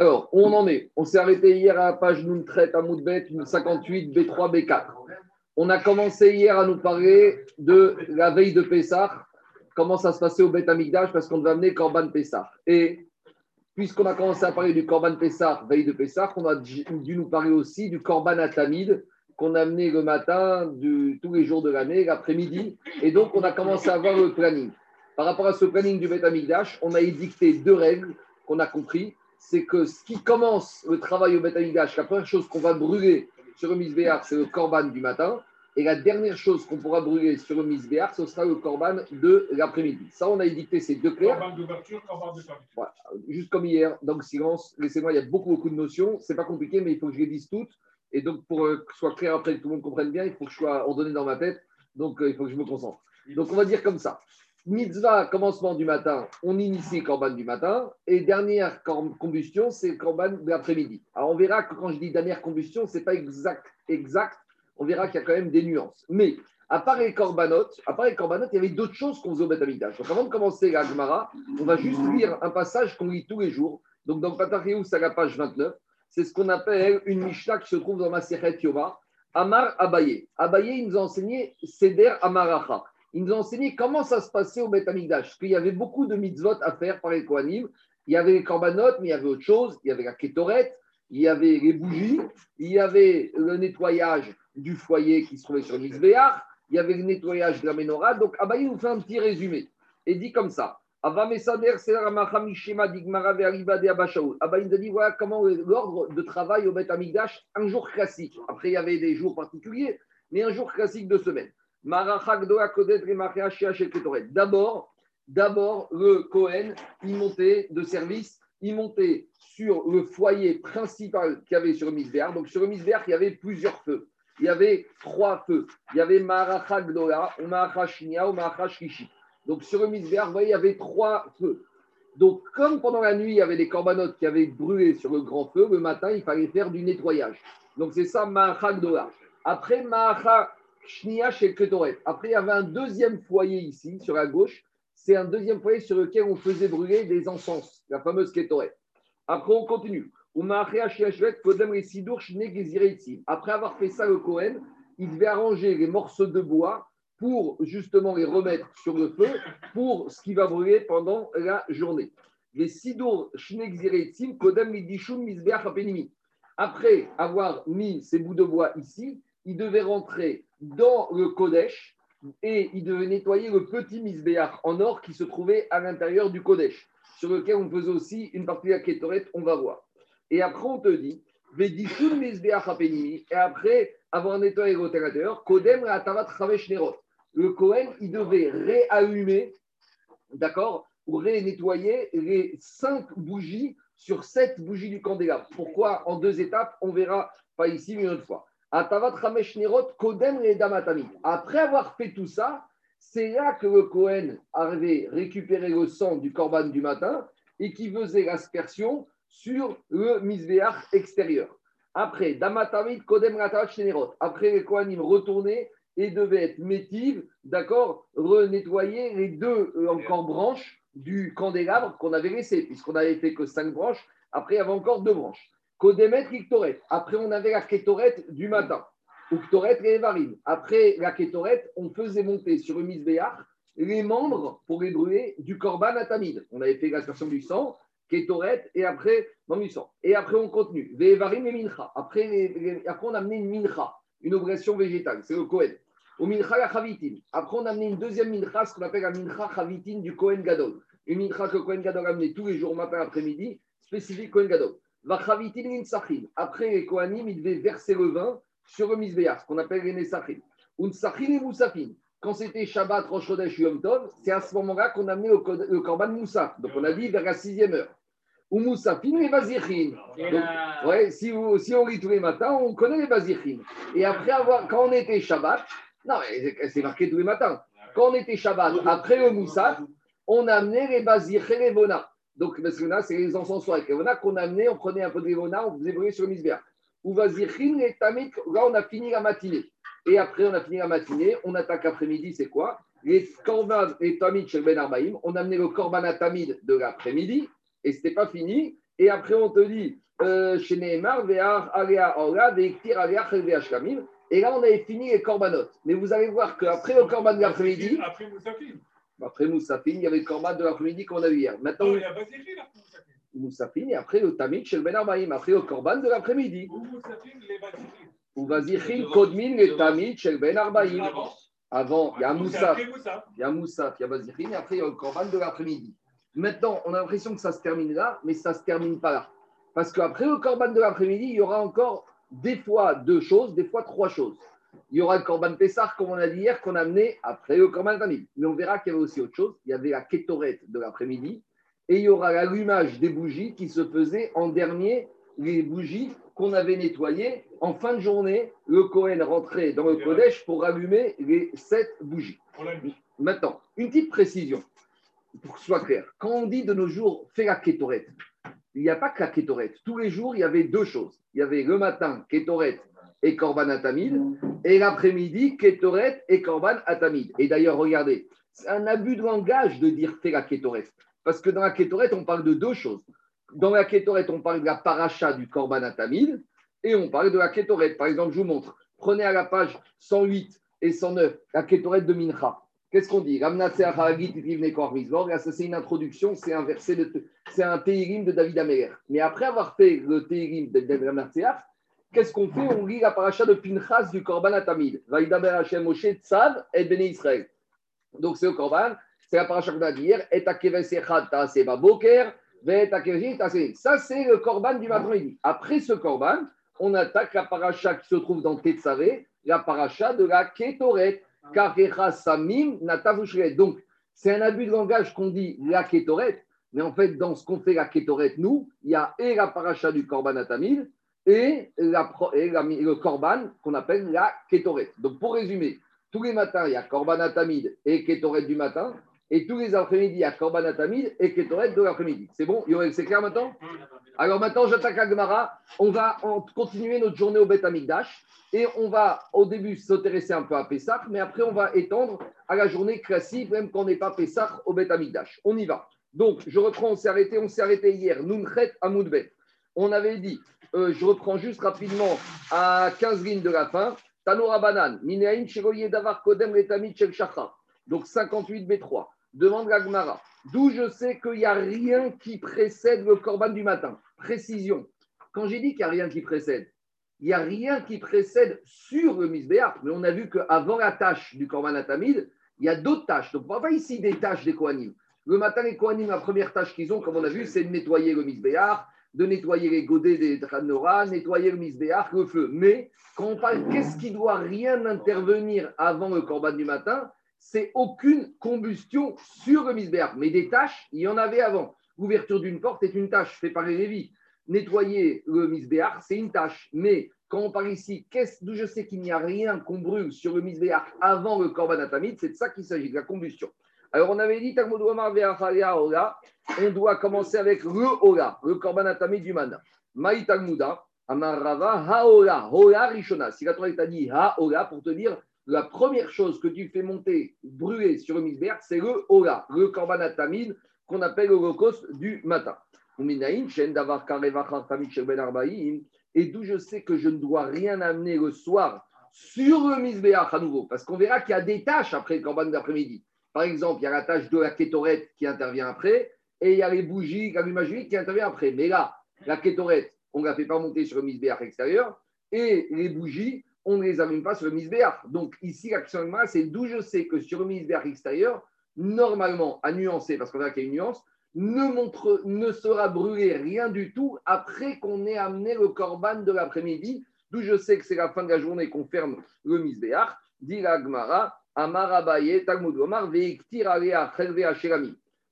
Alors, où on en est? On s'est arrêté hier à la page Nuntret à Moudbet, 58, B3, B4. On a commencé hier à nous parler de la veille de Pessah, comment ça se passait au Bet Amigdash, parce qu'on devait amener Corban Pessah. Et puisqu'on a commencé à parler du Corban Pessah, veille de Pessah, on a dû nous parler aussi du Corban Atamid, qu'on a amené le matin, tous les jours de l'année, l'après-midi. Et donc, on a commencé à voir le planning. Par rapport à ce planning du Bet Amigdash, on a édicté deux règles qu'on a compris. C'est que ce qui commence le travail au Bet Amigdash, la première chose qu'on va brûler sur le Misbéar, c'est le Corban du matin. Et la dernière chose qu'on pourra brûler sur le Misbéar, ce sera le Corban de l'après-midi. Ça, on a édicté ces deux clairs. Corban d'ouverture, Corban de voilà. Juste comme hier, donc silence, laissez-moi, il y a beaucoup, beaucoup de notions. C'est pas compliqué, mais il faut que je les dise toutes. Et donc, pour euh, que ce soit clair après, que tout le monde comprenne bien, il faut que je sois ordonné dans ma tête. Donc, euh, il faut que je me concentre. Donc, on va dire comme ça. Mitzvah, commencement du matin, on initie Corban du matin. Et dernière combustion, c'est Corban de l'après-midi. Alors, on verra que quand je dis dernière combustion, ce n'est pas exact, exact. On verra qu'il y a quand même des nuances. Mais, à part les corbanotes, à part les il y avait d'autres choses qu'on faisait au Betamidash. Donc, avant de commencer la Gemara, on va juste lire un passage qu'on lit tous les jours. Donc, dans Patarhéou, c'est à la page 29. C'est ce qu'on appelle une Mishnah qui se trouve dans ma Sechet Yoma. Amar Abaye. Abaye, il nous a enseigné Seder Amaracha. Il nous a enseigné comment ça se passait au Beth Parce qu'il y avait beaucoup de mitzvot à faire par les Kohanim. Il y avait les corbanotes, mais il y avait autre chose. Il y avait la kétorette, il y avait les bougies, il y avait le nettoyage du foyer qui se trouvait sur Mizbeach, il y avait le nettoyage de la menorah. Donc Abaye nous fait un petit résumé et dit comme ça. Abba il nous a dit voilà comment l'ordre de travail au Beth Amigdash, un jour classique. Après, il y avait des jours particuliers, mais un jour classique de semaine. D'abord, d'abord, le Cohen, il montait de service, il montait sur le foyer principal qu'il y avait sur le. Donc, sur le il y avait plusieurs feux. Il y avait trois feux. Il y avait Maracha Gdola, Maracha Shinya ou. Donc sur le vous voyez, il y avait trois feux. Donc comme pendant la nuit, il y avait des corbanotes qui avaient brûlé sur le grand feu, le matin, il fallait faire du nettoyage. Donc c'est ça, Ma'acha Gdola. Après, Ma'acha Shnia chez Ketoret. Après, il y avait un deuxième foyer ici, sur la gauche. C'est un deuxième foyer sur lequel on faisait brûler des encens, la fameuse Ketoret. Après, on continue. Après avoir fait ça, le Cohen, il devait arranger les morceaux de bois pour justement les remettre sur le feu pour ce qui va brûler pendant la journée. Les sidour kodem Après avoir mis ces bouts de bois ici, il devait rentrer dans le Kodesh et il devait nettoyer le petit misbéach en or qui se trouvait à l'intérieur du Kodesh, sur lequel on faisait aussi une partie de la Ketoret, on va voir. Et après, on te dit, et après avoir nettoyé l'intérieur, Kodem Atavat Chavesh Nerot le Cohen, il devait réallumer, d'accord, ou ré-nettoyer les cinq bougies sur sept bougies du candélabre. Pourquoi? En deux étapes On verra pas ici, mais une autre fois. Après avoir fait tout ça, c'est là que le Cohen avait récupéré le sang du corban du matin et qui faisait l'aspersion sur le misbéach extérieur. Après, Damatamid, Kodem Après, le Kohanim retournaient et devait être métive, d'accord, renettoyer les deux euh, encore branches du candélabre qu'on avait laissé, puisqu'on n'avait fait que cinq branches, après il y avait encore deux branches. Kiktoret. Après, on avait la Ketoret du matin. Ou Ktoret et Evarim. Après la Ketoret, on faisait monter sur le Misbéach les membres pour les brûler du Korban Atamid. On avait fait l'aspersion du sang, Ketoret et après, non, du sang. Et après, on continue. Vevarim et Mincha. Après, après, on a amené une Mincha, une obligation végétale. C'est le Kohen. Au mincha chavitin. Après, on a amené une deuxième mincha, ce qu'on appelle la mincha chavitin du Kohen Gadol. Une mincha que Kohen Gadol a amené tous les jours, matin, après-midi, spécifique Kohen Gadol. Après, les Kohanim, ils devaient verser le vin sur le misbéar, ce qu'on appelle les nesachim. Unsachim et moussafim. Quand c'était Shabbat, Rosh Chodesh, Yom Tov, c'est à ce moment-là qu'on a amené le, korban Moussa. Donc, on a dit vers la sixième heure. Ou Moussafim et. Ouais, si, si on lit tous les matins, on connaît les Vazirchin. Et après avoir, quand on était Shabbat, non, c'est marqué tous les matins. Quand on était Shabbat, après le Moussaf, on amenait les bazir et les Vona. Donc, là, c'est les encensoirs les Vona qu'on amenait, on prenait un peu de Vona, on faisait brûler sur le misbéa. Ou Vazirchin et Tamik, là, on a fini la matinée. Et après, on a fini la matinée, on attaque après-midi, c'est quoi? Les Korban et Tamid chez Ben Arbaïm, on a amené le Korban à Tamid de l'après-midi, et ce n'était pas fini. Et après, on te dit, euh, chez Nehemar, Alea Orla, Veiktir Alea Chelvea Shlamim. Et là, on avait fini les corbanotes. Mais vous allez voir qu'après le corban de l'après-midi. Après Moussafin. Après Moussafin, il y avait le corban de l'après-midi qu'on a vu hier. Maintenant, Non, il y a Basiril après Moussafin. Moussafin et après le Tamid chez le Ben Arbaïm. Après le corban de l'après-midi. Ou Moussafin, les Basiril. Ou Kodmin, le Tamid chez le Ben Arbaïm. Avant. Il y a Moussaf. Il y a Moussaf, il y a Vazichin et après il y a le corban de l'après-midi. Maintenant, on a l'impression que ça se termine là, mais ça ne se termine pas là. Parce qu'après le corban de l'après-midi, il y aura encore des fois deux choses, des fois trois choses. Il y aura le Corban Pessar, comme on a dit hier, qu'on a amené après le Corban Tamid. Mais on verra qu'il y avait aussi autre chose. Il y avait la kétorette de l'après-midi et il y aura l'allumage des bougies qui se faisait en dernier, les bougies qu'on avait nettoyées. En fin de journée, le Cohen rentrait dans le Kodesh pour allumer les sept bougies. Maintenant, une petite précision, pour que ce soit clair. Quand on dit de nos jours, fais la kétorette, il n'y a pas que la kétorette. Tous les jours, il y avait deux choses. Il y avait le matin, kétorette et korban atamid, et l'après-midi, kétorette et korban atamid. Et d'ailleurs, regardez, c'est un abus de langage de dire fais la kétorette. Parce que dans la kétorette, on parle de deux choses. Dans la kétorette, on parle de la paracha du korban atamid, et on parle de la kétorette. Par exemple, je vous montre. Prenez à la page 108 et 109 la kétorette de Mincha. Qu'est-ce qu'on dit? Là, ça, c'est une introduction, c'est un verset, de, c'est un Téhirim de David Améler. Mais après avoir fait le Téhirim de David Ramnatseach, qu'est-ce qu'on fait? On lit la paracha de Pinchas du Korban Atamid. Vaïdaber Hashem Moshe Tzav et Bene Israël. Donc, c'est le Korban, c'est la paracha qu'on a dit hier. Et Baboker, Ve Akeves. Ça, c'est le Korban du matin-midi. Après ce Korban, on attaque la paracha qui se trouve dans Tetzavé, la paracha de la Ketoret. Karecha Samim Natavushret. Donc, c'est un abus de langage qu'on dit la Ketoret, mais en fait, dans ce qu'on fait la Ketoret, nous, il y a et la paracha du Korban Atamid et, le Korban qu'on appelle la Ketoret. Donc, pour résumer, tous les matins, il y a Korban Atamid et Ketoret du matin, et tous les après-midi, il y a Korban Atamid et Ketoret de l'après-midi. C'est bon C'est clair maintenant? Alors maintenant, j'attaque Agmara. On va continuer notre journée au Beth Amikdash et on va au début s'intéresser un peu à Pessah, mais après on va étendre à la journée classique, même quand on n'est pas Pessah au Beth Amikdash. On y va. Donc, je reprends, on s'est arrêté, on s'est arrêté hier. Nunchet Amoudbet. On avait dit, euh, je reprends juste rapidement à 15 lignes de la fin. Tanoura Banan, Shegoye Davar Kodem Shel Shachar. Donc 58 B3. Demande l'Agmara. D'où je sais qu'il n'y a rien qui précède le Corban du matin. Précision. Quand j'ai dit qu'il n'y a rien qui précède, il n'y a rien qui précède sur le Misbéach. Mais on a vu qu'avant la tâche du Corban Atamid, il y a d'autres tâches. Donc, on voit pas ici des tâches des Kohanim. Le matin, les Kohanim, la première tâche qu'ils ont, comme on a vu, c'est de nettoyer le Misbéach, de nettoyer les godets des Tranora, nettoyer le Misbéach, le feu. Mais quand on parle, qu'est-ce qui doit rien intervenir avant le Corban du matin c'est aucune combustion sur le misbéach. Mais des tâches, il y en avait avant. L'ouverture d'une porte est une tâche faite par les Lévis. Nettoyer le misbéach, c'est une tâche. Mais quand on parle ici, d'où je sais qu'il n'y a rien qu'on brûle sur le misbéach avant le korban atamid, c'est de ça qu'il s'agit, de la combustion. Alors on avait dit, on doit commencer avec le ola, le korban atamid du matin. Maï Talmuda, Amar Rava, haola, hola rishona. Si la Torah t'a dit haola, pour te dire, la première chose que tu fais monter, brûler sur le misbéach, c'est le Ola, le Korban Atamid, qu'on appelle l'Holocauste du matin. Ben Et d'où je sais que je ne dois rien amener le soir sur le misbéach à nouveau, parce qu'on verra qu'il y a des tâches après le Korban d'après-midi. Par exemple, il y a la tâche de la kétorette qui intervient après, et il y a les bougies, l'allumage qui intervient après. Mais là, la kétorette, on ne la fait pas monter sur le misbéach extérieur, et les bougies, on ne les allume pas sur le misbéach. Donc ici, l'action de c'est d'où je sais que sur le misbéach extérieur, normalement, à nuancer, parce qu'on qu'il y a une nuance, ne, montre, ne sera brûlé rien du tout après qu'on ait amené le korban de l'après-midi, d'où je sais que c'est la fin de la journée qu'on ferme le misbéach, dit la Gemara, Amar Abaye, Talmud Omar. Il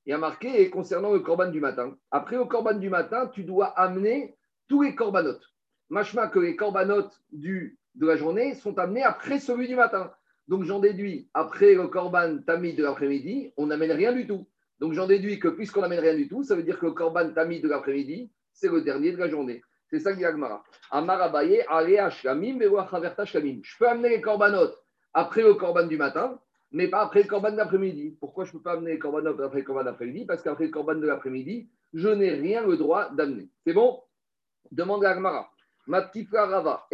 y a marqué concernant le korban du matin. Après le korban du matin, tu dois amener tous les korbanotes. Machma que les korbanotes du, de la journée sont amenés après celui du matin. Donc j'en déduis, après le korban tamid de l'après-midi, on n'amène rien du tout. Donc j'en déduis que puisqu'on n'amène rien du tout, ça veut dire que le korban tamid de l'après-midi, c'est le dernier de la journée. C'est ça que dit. Amar Abaye. Je peux amener les korbanotes après le korban du matin, mais pas après le Corban de l'après-midi. Pourquoi je ne peux pas amener le Corban après le Corban de l'après-midi Parce qu'après le Corban de l'après-midi, je n'ai rien le droit d'amener. C'est bon? Demande à Agmara. Ma petite Rava,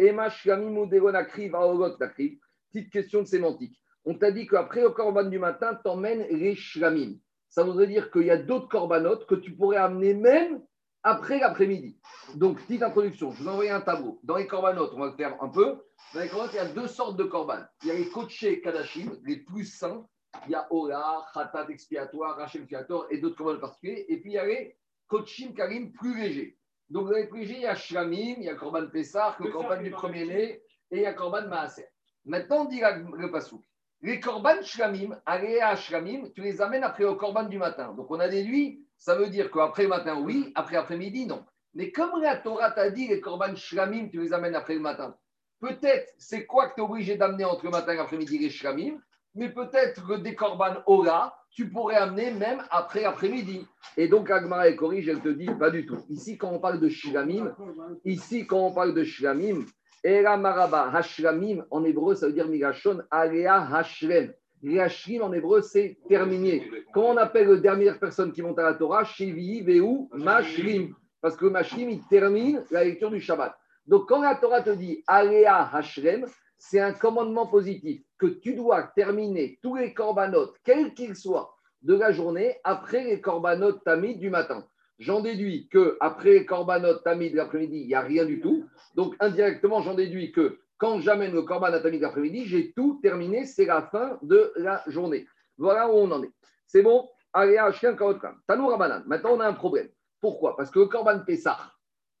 Nakri. Petite question de sémantique. On t'a dit qu'après le Corban du matin, t'emmènes les Shlamim. Ça voudrait dire qu'il y a d'autres Corbanotes que tu pourrais amener même après l'après-midi. Donc, petite introduction, je vous envoie un tableau. Dans les corbanotes, on va le faire un peu. Dans les corbanotes, il y a deux sortes de corbanes. Il y a les coachés kadashim, les plus sains. Il y a Ola, Khatat expiatoire, Rachel expiatoire et d'autres corbanes particuliers. Et puis, il y a les coachim karim plus légers. Donc, dans les plus légers, il y a Shlamim, il y a Korban Pessah, le Korban du premier-né et il y a Korban Maaser. Maintenant, on dit le pasouk. Les Korban Shlamim, Aléa Shlamim, tu les amènes après au Korban du matin. Donc, on a déduit ça veut dire qu'après matin, oui, après après-midi, non. Mais comme la Torah t'a dit, les korban shlamim, tu les amènes après le matin. Peut-être, c'est quoi que tu es obligé d'amener entre matin et l'après-midi, les shlamim, mais peut-être que des korban ola, tu pourrais amener même après l'après-midi. Et donc, Agmara et corrige, elle te dit, pas du tout. Ici, quand on parle de shlamim, ici, quand on parle de shlamim, Era maraba, hashlamim, en hébreu, ça veut dire migashon, alea hashlem. Riashrim en hébreu, c'est terminé. Comment on appelle la dernière personne qui monte à la Torah? Shevi, Veu, Mashrim. Parce que Mashrim, il termine la lecture du Shabbat. Donc, quand la Torah te dit Alea Hashrem, c'est un commandement positif que tu dois terminer tous les corbanotes, quels qu'ils soient, de la journée après les corbanotes tamid du matin. J'en déduis que après les corbanotes tamid de l'après-midi, il n'y a rien du tout. Donc, indirectement, j'en déduis que quand j'amène le korban atomique l'après-midi, j'ai tout terminé, c'est la fin de la journée. Voilà où on en est. C'est bon? Allez, Tanou Rabanan. Maintenant, on a un problème. Pourquoi? Parce que le korban Pessah,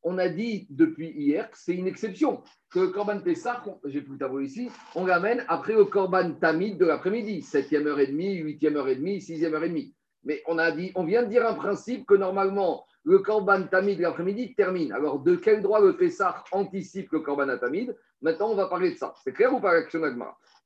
on a dit depuis hier que c'est une exception. Que le korban Pessah, j'ai plus le tableau ici, on l'amène après le korban Tamid de l'après-midi, 7e heure et demie, 8e heure et demie, 6e heure et demie. Mais on, a dit, on vient de dire un principe que normalement, le Korban Tamid l'après-midi termine. Alors, de quel droit le Pessah anticipe le Korban Tamid? Maintenant, on va parler de ça. C'est clair ou pas, l'action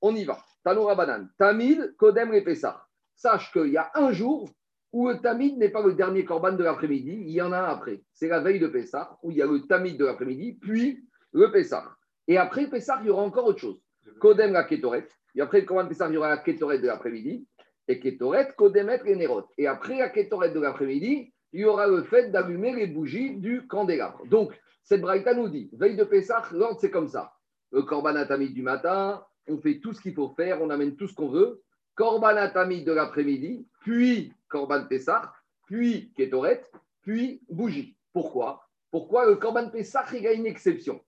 On y va. Tanoura Banan. Tamid, Kodem et Pessah. Sache qu'il y a un jour où le Tamid n'est pas le dernier Korban de l'après-midi, il y en a un après. C'est la veille de Pessah, où il y a le Tamid de l'après-midi, puis le Pessah. Et après Pessah, il y aura encore autre chose. Kodem la Ketoret. Et après le Korban Pessah, il y aura la Ketoret de l'après-midi. Et Ketoret, Kodemet et Nerot. Et après la Ketoret de l'après-midi, il y aura le fait d'allumer les bougies du candélabre. Donc, cette braïta nous dit, veille de Pessah, l'ordre c'est comme ça. Le korban atamid du matin, on fait tout ce qu'il faut faire, on amène tout ce qu'on veut. Korban atamid de l'après-midi, puis korban Pessah, puis Ketoret, puis bougie. Pourquoi? Pourquoi le korban Pessah, il y a une exception?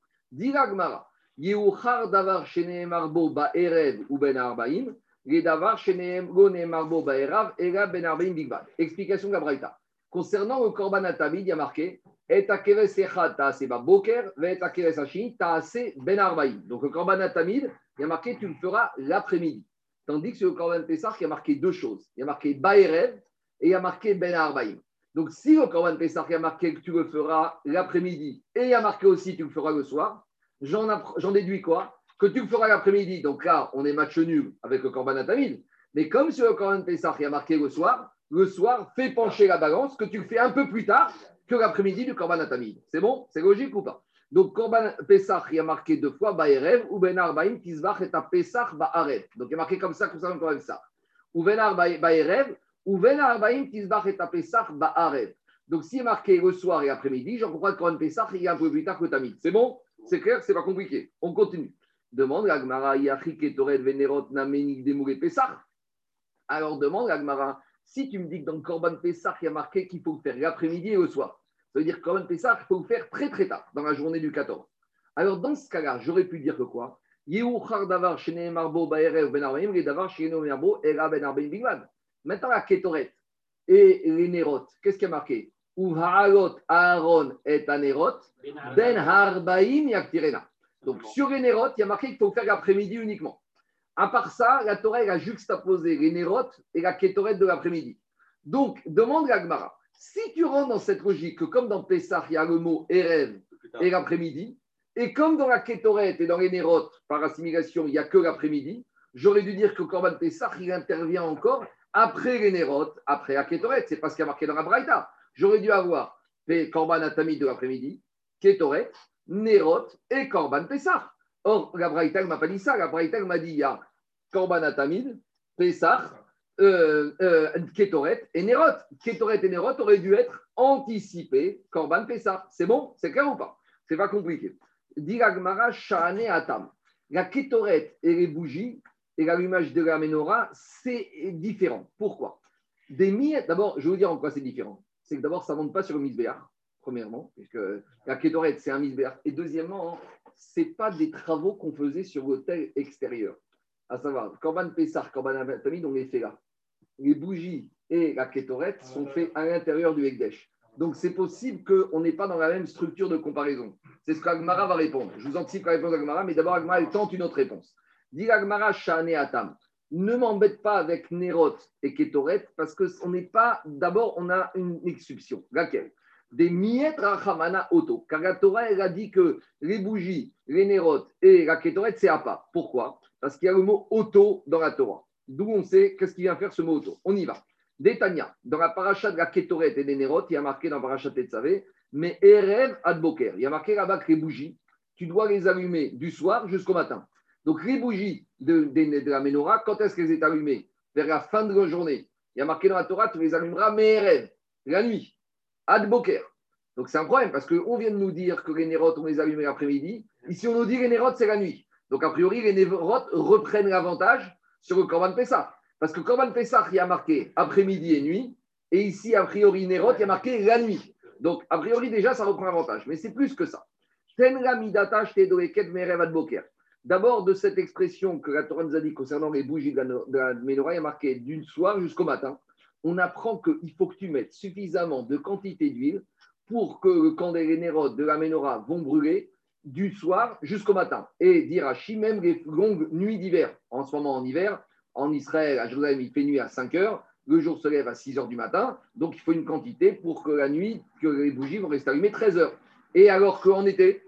Yehuchar davar marbo ba'erev ou ben arbaim, Explication de la braïta. Concernant le korban atamid, il y a marqué et boker, ben arbaïm. Donc le korban atamid, il y a marqué tu le feras l'après-midi. Tandis que sur le korban Pessah, il y a marqué deux choses. Il y a marqué baerev et il y a marqué ben arbaïm. Donc si le korban Pessah, il y a marqué que tu le feras l'après-midi et il y a marqué aussi tu le feras le soir, j'en déduis quoi? Que tu feras l'après-midi. Donc là, on est match nul avec le korban atamid. Mais comme sur le korban Pessah, il y a marqué le soir, le soir, fais pencher la balance, que tu le fais un peu plus tard que l'après-midi du Korban Atamid. C'est bon? C'est logique ou pas? Donc, Korban Pesach, il y a marqué deux fois Baerev, ou Ben Arbaim, et Pesach Baarev. Donc, il y a marqué comme ça concernant le Korban Pesach. Ou Ben Baerev, ou Ben Arbaim, et Pesach Baarev. Donc, s'il est marqué le soir et l'après-midi, j'en comprends que Korban Pesach, il y a un peu plus tard que Tamid. C'est bon? C'est clair? C'est pas compliqué. On continue. Demande Demouré Pesach. Alors, demande l'Agmara, si tu me dis que dans le Korban Pesach, il y a marqué qu'il faut le faire l'après-midi et le soir, ça veut dire que Korban Pessah, il faut le faire très très tard, dans la journée du 14. Alors dans ce cas-là, j'aurais pu dire que quoi? Ben Maintenant, la Ketoret et les Nerot, qu'est-ce qui est marqué? Aaron et Anerot, Ben Harbaim Yaktirena. Donc sur les il y a marqué qu'il faut faire l'après-midi uniquement. À part ça, la Torah a juxtaposé les et la Ketoret de l'après-midi. Donc, demande la Gemara. Si tu rentres dans cette logique que comme dans Pessah, il y a le mot Erev et l'après-midi, et comme dans la Ketoret et dans les Nérotes, par assimilation, il n'y a que l'après-midi, j'aurais dû dire que Korban Pessah, il intervient encore après les Nérotes, après la Ketoret. C'est pas ce qui a marqué dans la Braïta. J'aurais dû avoir Korban Atamid de l'après-midi, Ketoret, Nérot et Korban Pessah. Or, la Braïta ne m'a pas dit ça. La Braïta m'a dit il y a Korban Atamid, Pessah, euh, euh, Ketoret et Nerot. Ketoret et Nerot auraient dû être anticipés Korban Pessah. C'est bon? C'est clair ou pas? C'est pas compliqué. Diragmara Shahane Atam. La Ketoret et les bougies et l'allumage de la menorah, c'est différent. Pourquoi? D'abord, je vais vous dire en quoi c'est différent. C'est que d'abord, ça ne monte pas sur le misbéach, premièrement, puisque la Ketoret, c'est un misbéach. Et deuxièmement, ce n'est pas des travaux qu'on faisait sur l'hôtel extérieur. À savoir, Korban Pessah, Korban Tamid, on les fait là. Les bougies et la Ketoret sont faits à l'intérieur du Ekdesh. Donc, c'est possible qu'on n'est pas dans la même structure de comparaison. C'est ce qu'Agmara va répondre. Je vous anticipe la réponse d'Agmara, mais d'abord, Agmara, elle tente une autre réponse. Dit Agmara, Shane Atam. Ne m'embête pas avec Nerot et Ketoret, parce que on n'est pas. D'abord, on a une exception. Laquelle? Des miettes Rachamana Auto. Car la Torah, elle a dit que les bougies, les Nerot et la Ketoret, c'est à. Pourquoi? Parce qu'il y a le mot auto dans la Torah. D'où on sait qu'est-ce qui vient faire ce mot auto. On y va. Détania, dans la paracha de la Ketoret et des Nerot, il y a marqué dans la paracha Tetzavé, mais Erev Adboker. Il y a marqué là-bas que les bougies, tu dois les allumer du soir jusqu'au matin. Donc les bougies de, de, de la menorah, quand est-ce qu'elles sont allumées? Vers la fin de la journée. Il y a marqué dans la Torah, tu les allumeras, mais Erev, la nuit, Adboker. Donc c'est un problème parce qu'on vient de nous dire que les Nerot, on les allume l'après-midi. Ici, on nous dit les Nerot, c'est la nuit. Donc a priori, les Nerot reprennent l'avantage sur le Corban Pessah. Parce que Corban Pessah, il y a marqué après-midi et nuit. Et ici, a priori, Nerot, il y a marqué la nuit. Donc, a priori, déjà, ça reprend l'avantage. Mais c'est plus que ça. D'abord, de cette expression que la Torah nous a dit concernant les bougies de la, de la il y a marqué d'une soir jusqu'au matin. On apprend qu'il faut que tu mettes suffisamment de quantité d'huile pour que les nérodes de la menorah vont brûler, du soir jusqu'au matin. Et dire à Chi, même les longues nuits d'hiver, en ce moment en hiver, en Israël, à Jérusalem, il fait nuit à 5 heures, le jour se lève à 6 heures du matin, donc il faut une quantité pour que la nuit, que les bougies vont rester allumées 13 heures. Et alors qu'en été,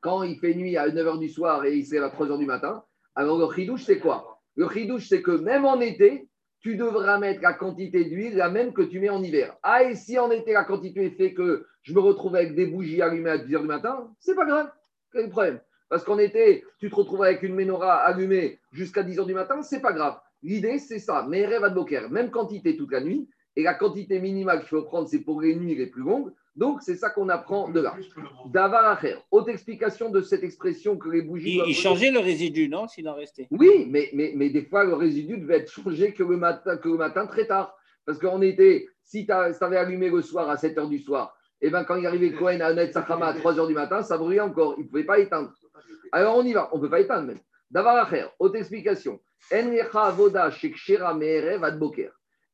quand il fait nuit à 9 heures du soir et il se lève à 3 heures du matin, alors le chidouche, c'est quoi? Le chidouche, c'est que même en été, tu devras mettre la quantité d'huile la même que tu mets en hiver. Ah, et si en été, la quantité fait que je me retrouve avec des bougies allumées à 10 heures du matin, c'est pas grave. Quel est problème? Parce qu'en été, tu te retrouves avec une menorah allumée jusqu'à 10 heures du matin, c'est pas grave. L'idée, c'est ça. Mais rêve à Boker, même quantité toute la nuit. Et la quantité minimale qu'il faut prendre, c'est pour les nuits les plus longues. Donc, c'est ça qu'on apprend de là. Davar Acher. Autre explication de cette expression que les bougies. Il, changeait le résidu, non S'il en restait? Oui, mais, mais, mais des fois, le résidu devait être changé que le matin, que le matin très tard. Parce qu'en été, si tu avais allumé le soir à 7 heures du soir, et ben quand il arrivait Cohen à Net Sakhama à 3 heures du matin, ça brûlait encore. Il ne pouvait pas éteindre. Alors on y va. On ne peut pas éteindre même. Davar Acher. Autre explication.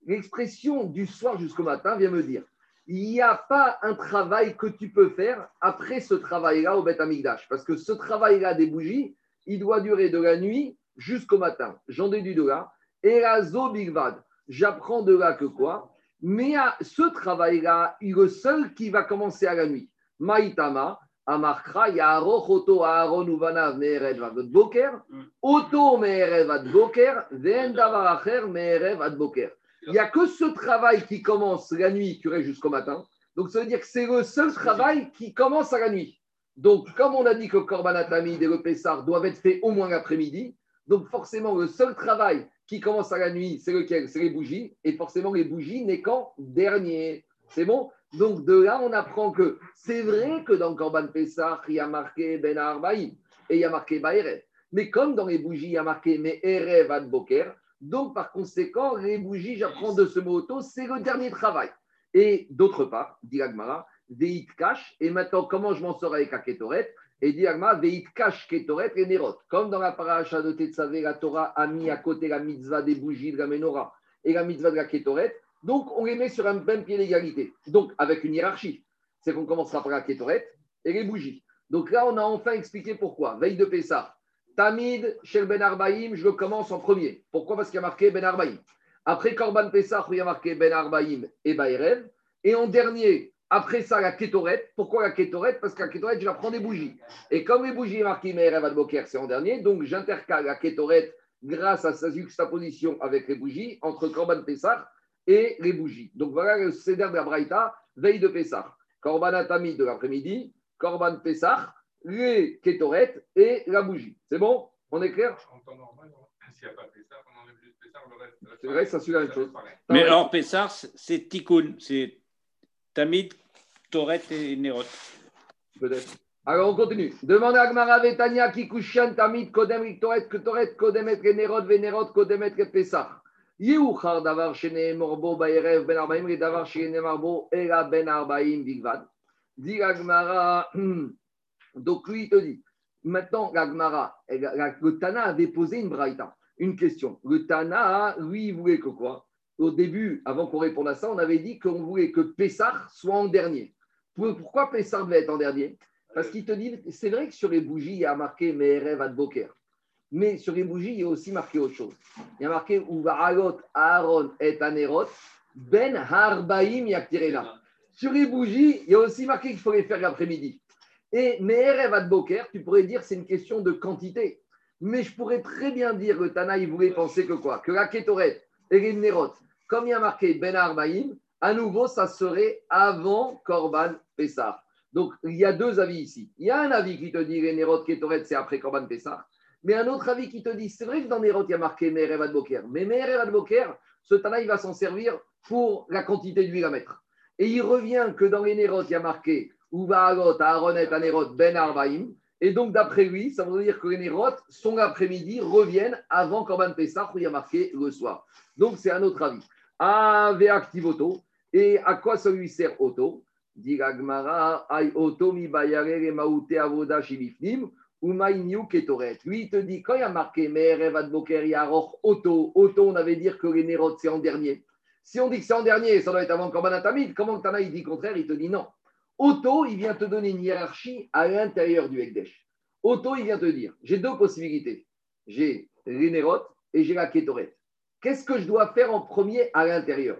L'expression du soir jusqu'au matin vient me dire il n'y a pas un travail que tu peux faire après ce travail-là au Beth Amikdash. Parce que ce travail-là des bougies, il doit durer de la nuit jusqu'au matin. J'en déduis de là. Et la Bigvad, j'apprends de là que quoi? Mais à ce travail-là, il est le seul qui va commencer à la nuit. Maïtama, Amarkra, Yaroch, Oto, Aaron, Uvanav, Me'erev, Ad Boker, Oto, Me'erev, Ad Boker, Ven Davar Acher, Me'erev, Ad Boker. Il n'y a que ce travail qui commence la nuit, qui reste jusqu'au matin. Donc, ça veut dire que c'est le seul travail qui commence à la nuit. Donc, comme on a dit que le Korban Atamid et le Pessar doivent être faits au moins l'après-midi, donc forcément, le seul travail qui commence à la nuit, c'est lequel? C'est les bougies. Et forcément, les bougies n'est qu'en dernier. C'est bon? Donc, de là, on apprend que c'est vrai que dans le Korban Pessar, il y a marqué Ben Arbaïm et il y a marqué Baerev. Mais comme dans les bougies, il y a marqué Mais Erev Ad Boker, donc, par conséquent, les bougies, j'apprends de ce mot auto, c'est le dernier travail. Et d'autre part, dit Agmara, Veit Kash, et maintenant, comment je m'en sors avec la Ketoret Et dit Agmara, Veit Kash, Ketoret et Nerot. Comme dans la paracha de Tetzavé, la Torah a mis à côté la mitzvah des bougies de la Menorah et la mitzvah de la Ketoret, donc on les met sur un même pied d'égalité. Donc, avec une hiérarchie. C'est qu'on commencera par la Ketoret et les bougies. Donc là, on a enfin expliqué pourquoi. Veille de Pessah, Tamid, chez Ben Arbaïm, je le commence en premier. Pourquoi? Parce qu'il y a marqué Ben Arbaïm. Après Korban Pessah, il y a marqué Ben Arbaïm et Baerev. Et en dernier, après ça, la Ketoret. Pourquoi la Ketoret? Parce que la Ketoret, je la prends des bougies. Et comme les bougies marquées Me'erev Adboker, c'est en dernier, donc j'intercale la Ketoret grâce à sa juxtaposition avec les bougies entre Korban Pessah et les bougies. Donc voilà le Seder de la Braïta, veille de Pessah. Korban Atamid de l'après-midi, Korban Pessah, les kétorettes et la bougie. C'est bon? On est clair? En temps normal, s'il n'y a pas Pessah, on enlève juste Pessah, le reste. C'est vrai, ça suit la même chose. Mais alors, Pessar, c'est Tikkun. C'est Tamid, Toret et Nerot. Peut-être. Alors on continue. Demande à Gmara Vetania Kikushan Tamid Kodem Riktoret Ktoret Kodem et Nerot Venerot Kodem et Pesach. Yehuchar davar shene morbo bayerev ben arbaim et davar shene marbo ela ben arbaim bigvad. Dit la Gemara, donc lui il te dit, maintenant la- le Tana avait posé une braïta, une question. Le Tana, lui, il voulait que quoi? Au début, avant qu'on réponde à ça, on avait dit qu'on voulait que Pessah soit en dernier. Pour- Pourquoi Pessah devait être en dernier? Parce qu'il te dit, c'est vrai que sur les bougies, il y a marqué Me'erev ad Boker. Mais sur les bougies, il y a aussi marqué autre chose. Il y a marqué Uvaralot Aaron et Anerot Ben Harbaim Yaktirena. Sur les bougies, il y a aussi marqué qu'il faut faire l'après-midi. Et Me'erev ad Boker, tu pourrais dire c'est une question de quantité. Mais je pourrais très bien dire que Tana, il voulait penser que quoi? Que la Ketoret et Nerot, comme il y a marqué Ben Harbaim, à nouveau, ça serait avant Korban Pessah. Donc, il y a deux avis ici. Il y a un avis qui te dit Nerot Ketoret, c'est après Korban Pessah. Mais un autre avis qui te dit, c'est vrai que dans Nerot, il y a marqué Me'erev ad Boker. Mais Me'erev ad Boker, ce Tana, il va s'en servir pour la quantité d'huile à mettre. Et il revient que dans les Nerot, il y a marqué Ben Arbaim. Et donc, d'après lui, ça veut dire que les Nerot, son après-midi, reviennent avant Korban Pessah, où il y a marqué le soir. Donc, c'est un autre avis. Ave activoto. Et à quoi ça lui sert auto? Dit la Gemara, Ay auto mi bayare maute avoda shivifnim, ou maïniu ketoret. Lui, il te dit, quand il y a marqué Me'erev ad boker yaror auto, auto, on avait dire que les Nerot, c'est en dernier. Si on dit que c'est en dernier, ça doit être avant Korban Atamid. Comment Tana, il dit contraire Il te dit non. Auto, il vient te donner une hiérarchie à l'intérieur du Ekdesh. Auto, il vient te dire, j'ai deux possibilités. J'ai les Nerot et j'ai la Ketoret. Qu'est-ce que je dois faire en premier à l'intérieur?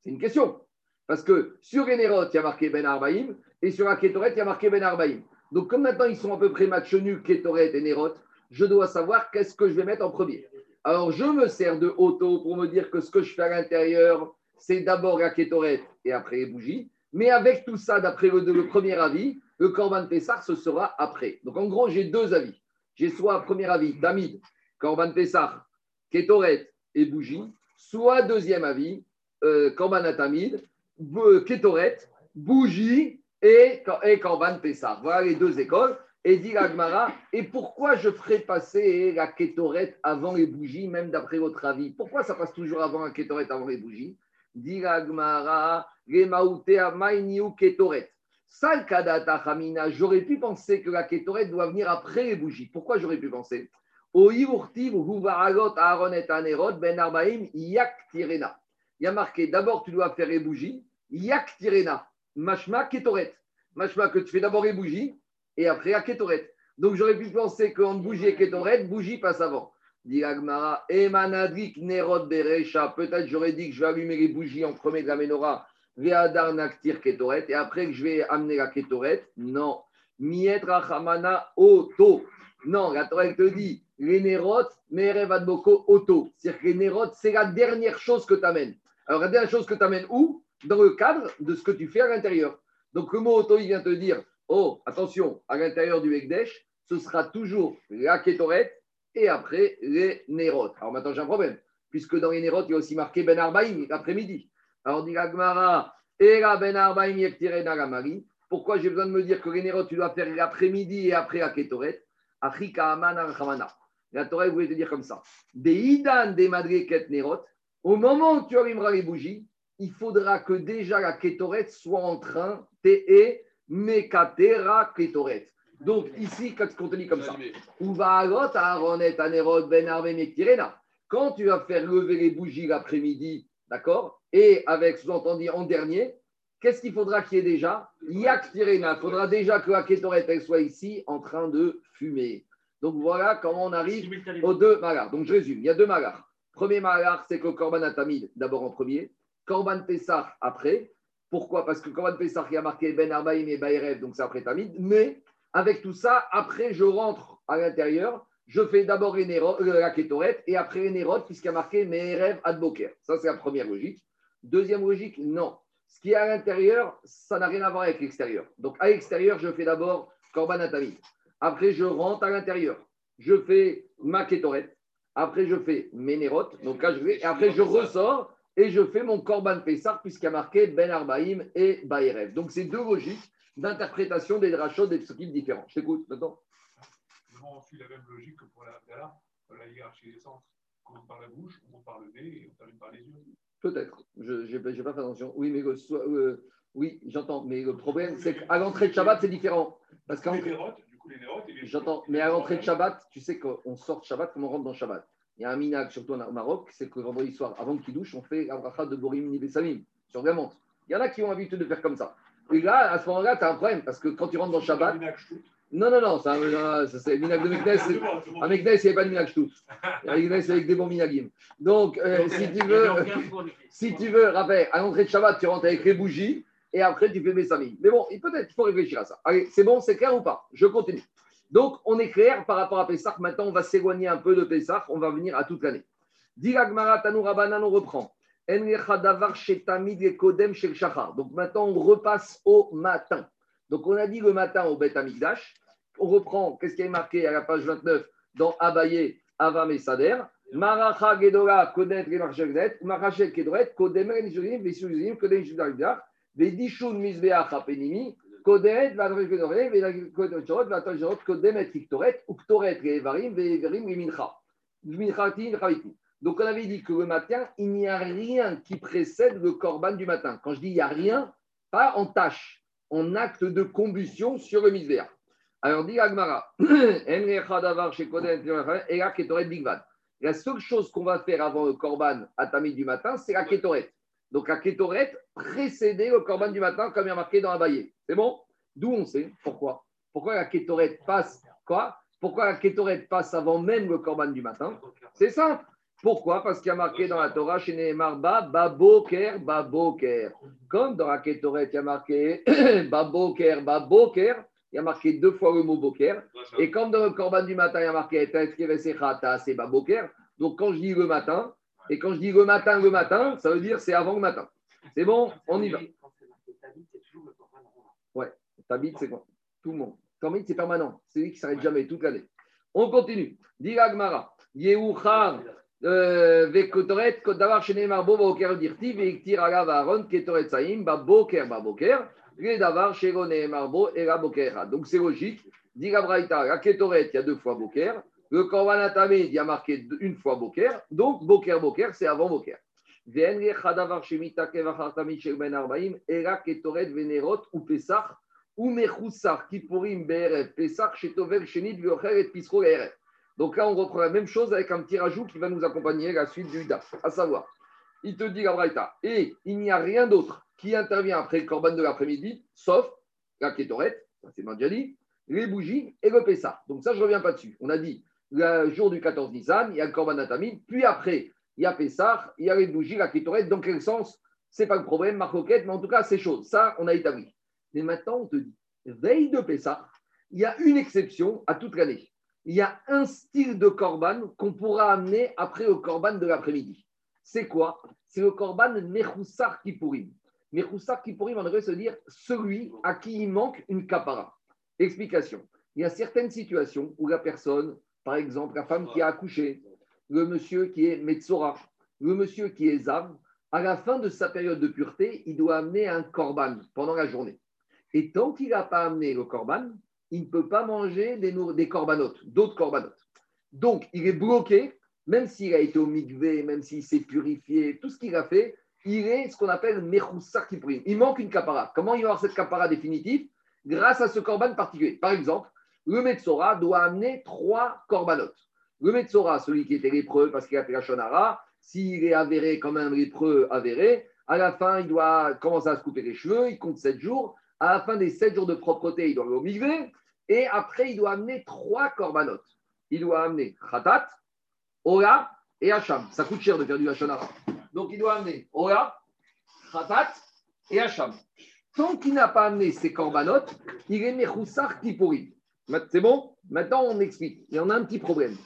C'est une question. Parce que sur les Nerot, il y a marqué Ben Arbaïm et sur la Ketoret, il y a marqué Ben Arbaïm. Donc, comme maintenant ils sont à peu près match nul, Ketoret et Nerot, je dois savoir qu'est-ce que je vais mettre en premier. Alors, je me sers de auto pour me dire que ce que je fais à l'intérieur, c'est d'abord la Ketoret et après les bougies. Mais avec tout ça, d'après le, premier avis, le Corban Pessar, ce sera après. Donc, en gros, j'ai deux avis. J'ai soit premier avis, Tamid, Corban Pessar, Ketoret et bougie, soit deuxième avis, euh, Korban Atamid, Bo- Ketoret, bougie et, Korban Pessar. Voilà les deux écoles. Et dit la Gemara, et pourquoi je ferai passer la Ketoret avant les bougies, même d'après votre avis? Pourquoi ça passe toujours avant la Ketoret, avant les bougies? Ketoret. Salkadata Hamina, j'aurais pu penser que la Ketoret doit venir après les bougies. Pourquoi j'aurais pu penser? Ben. Il y a marqué d'abord tu dois faire les bougies, Yak Tirena, Mashma Ketoret. Mashma que tu fais d'abord les bougies et après la Ketoret. Donc j'aurais pu penser qu'entre bougie et Ketoret, bougie passe avant. Dit Agmara, Emanadrik Nerot Berecha. Peut-être j'aurais dit que je vais allumer les bougies en premier de la menorah, Veadar Naktir Ketoret, et après que je vais amener la Ketoret. Non. Miet Rachamana Oto. Non, la Torah te dit les nérotes, Merev Adboko Oto. C'est-à-dire que les nérotes, c'est la dernière chose que tu amènes. Alors, la dernière chose que tu amènes où? Dans le cadre de ce que tu fais à l'intérieur. Donc, le mot Oto, il vient te dire oh, attention, à l'intérieur du Ekdesh, ce sera toujours la Ketoret et après les nérotes. Alors, maintenant, j'ai un problème, puisque dans les nérotes, il y a aussi marqué Ben Arbaïm l'après-midi. Alors, dit la Gemara, et la Ben Arbaïm Nagamari. Pourquoi j'ai besoin de me dire que les nérotes, tu dois faire l'après-midi et après la Ketoret? Afrika Aman. La Torah voulait te dire comme ça. Des idan des madriket nerot, au moment où tu allumeras les bougies, il faudra que déjà la ketoret soit en train, te mekatera ketoret. Donc ici, quand on te dit comme ça, ben. Quand tu vas faire lever les bougies l'après-midi, d'accord, et avec sous-entendu en dernier, qu'est-ce qu'il faudra qu'il y ait déjà? Yak tirena. Il faudra déjà que la ketoret elle soit ici en train de fumer. Donc voilà comment on arrive aux deux malars. Donc je résume, il y a deux malars. Premier malar, c'est que Korban Atamid d'abord en premier, Korban Pessah après. Pourquoi? Parce que Korban Pessah, il y a marqué Ben Arbaïm et Baïrev, donc c'est après Tamid. Mais avec tout ça, après, je rentre à l'intérieur, je fais d'abord euh, la Ketoret et après les Nérot, puisqu'il y a marqué Me'erev Adboker. Ça, c'est la première logique. Deuxième logique, non. Ce qui est à l'intérieur, ça n'a rien à voir avec l'extérieur. Donc à l'extérieur, je fais d'abord Korban Atamid. Après, je rentre à l'intérieur. Je fais ma Ketoret. Après, je fais. Donc je vais. Et après, je ressors et je fais mon Korban Pessar, puisqu'il y a marqué Ben Arbaïm et Bayerev. Donc, c'est deux logiques d'interprétation des drachos des psukim différents. Je t'écoute maintenant. On suit la même logique que pour la la hiérarchie des centres. On commence par la bouche, on par le nez et on termine par les yeux. Peut-être. Je n'ai pas fait attention. Oui, mais soit- euh, oui, j'entends. Mais le problème, c'est qu'à l'entrée de Shabbat, c'est différent. Parce qu'en J'entends, mais à l'entrée de Shabbat, tu sais qu'on sort de Shabbat comme on rentre dans Shabbat. Il y a un minag, surtout au Maroc, c'est que vendredi soir, avant qu'il douche, on fait la bracha de Borim Nibesamim sur la montre. Il y en a qui ont l'habitude de faire comme ça. Et là, à ce moment-là, tu as un problème, parce que quand tu rentres dans Shabbat, non, non, non, ça, euh, ça, c'est le minag de Meknes. À Meknes, il n'y avait pas de minag tout. À Meknes, c'est avec des bons minagim. Donc, euh, si tu veux, si tu veux, rappelle, à l'entrée de Shabbat, tu rentres avec les bougies et après tu fais mes amis. Mais bon, il- peut-être, il faut réfléchir à ça. Allez, c'est bon, c'est clair ou pas? Je continue. Donc, on est clair par rapport à Pessah. Maintenant, on va s'éloigner un peu de Pessah. On va venir à toute l'année. Diragmara Tanou on reprend. Donc, maintenant, on repasse au matin. Donc, on a dit le matin au Bet Amikdash. On reprend, qu'est-ce qui est marqué à la page 29 dans Abaye, Avam et Sader Maracha Gedola, Kodet, Gemarchegnet, Marachel Kedoret, Kodem, Renjurim, Vesuzim, Kodem, Judaridar, Vedishun, Misbeach, Apenimi, Kodet, Vadre, Kedore, Vedachorot, Vadachorot, Kodem, et Victoret, Uktoret, Revarim, Veverim, Mincha. Minchatin, Chaviti. Donc, on avait dit que le matin, il n'y a rien qui précède le korban du matin. Quand je dis il n'y a rien, pas en tâche, en acte de combustion sur le misbéach. Alors, dit Agmara, la seule chose qu'on va faire avant le korban à Tamid du matin, c'est la kétoret. Donc, la kétoret précédait le korban du matin, comme il y a marqué dans la baillée. C'est bon? D'où on sait? Pourquoi? Pourquoi la kétoret passe quoi? Pourquoi la kétoret passe avant même le korban du matin? C'est simple. Pourquoi? Parce qu'il y a marqué dans la Torah, chez Nehemar, Ba, Baboker, Baboker. Comme dans la Kétoret, il y a marqué Baboker, Baboker, il y a marqué deux fois le mot Boker. Et comme dans le Corban du matin, il y a marqué c'est Baboker. Donc quand je dis le matin, et quand je dis le matin, le matin, ça veut dire c'est avant le matin. C'est bon? On y va. Ouais, Tabit, c'est quoi Tout le monde. Tabit, c'est permanent. C'est lui qui s'arrête jamais, toute l'année. On continue. Diragmara. Yehuchar. Vekotoret, Kodavar Shenemar Bo Boker Dirti, Vektir Agav Aaron, Ketoret Saïm, Baboker, Baboker, Redavar Shego Nehemar Bo et Boker. Donc c'est logique. Dit la Braïta, la Ketoret, il y a deux fois Boker. Le Korban Atamid, il y a marqué une fois Boker. Donc Boker, Boker, c'est avant Boker. Ben Ketoret Venerot ou Pesach, ou Mechoussar, Kipurim Be'erev, Pesach, Shetovel Shenit, Viocher et Pisro Erev. Donc là, on reprend la même chose avec un petit rajout qui va nous accompagner à la suite du DAF. À savoir, il te dit la Braïta, et il n'y a rien d'autre qui intervient après le Corban de l'après-midi, sauf la Kétorette, ça c'est dit, les bougies et le Pessah. Donc ça, je ne reviens pas dessus. On a dit, le jour du 14 Nissan, il y a le Corban Atamid, puis après, il y a Pessah, il y a les bougies, la Kétorette. Dans quel sens? C'est pas le problème, Marcoquette, mais en tout cas, c'est chaud. Ça, on a établi. Mais maintenant, on te dit, veille de Pessah, il y a une exception à toute l'année il y a un style de korban qu'on pourra amener après le korban de l'après-midi. C'est quoi? C'est le korban Mechoussar Kipurim. Mechoussar Kipurim, on devrait se dire celui à qui il manque une kapara. Explication. Il y a certaines situations où la personne, par exemple, la femme qui a accouché, le monsieur qui est Metzora, le monsieur qui est Zav, à la fin de sa période de pureté, il doit amener un korban pendant la journée. Et tant qu'il n'a pas amené le korban, il ne peut pas manger des, corbanotes, d'autres corbanotes. Donc, il est bloqué, même s'il a été au mikvé, même s'il s'est purifié, tout ce qu'il a fait, il est ce qu'on appelle Mechoussar Kippurim. Il manque une capara. Comment il va avoir cette capara définitive? Grâce à ce corban particulier. Par exemple, le Metzora doit amener trois corbanotes. Le Metzora, celui qui était lépreux parce qu'il a fait la Shonara, s'il est avéré comme un lépreux avéré, à la fin, il doit commencer à se couper les cheveux, il compte sept jours. À la fin des sept jours de propreté, il doit aller au mikvé. Et après, il doit amener trois corbanotes. Il doit amener Khatat, Ola et Hacham. Ça coûte cher de faire du Hachonara. Donc, il doit amener Ola, Khatat et Hacham. Tant qu'il n'a pas amené ces corbanotes, il est Mechoussar Kippouri. C'est bon? Maintenant, on explique. Y en a un petit problème.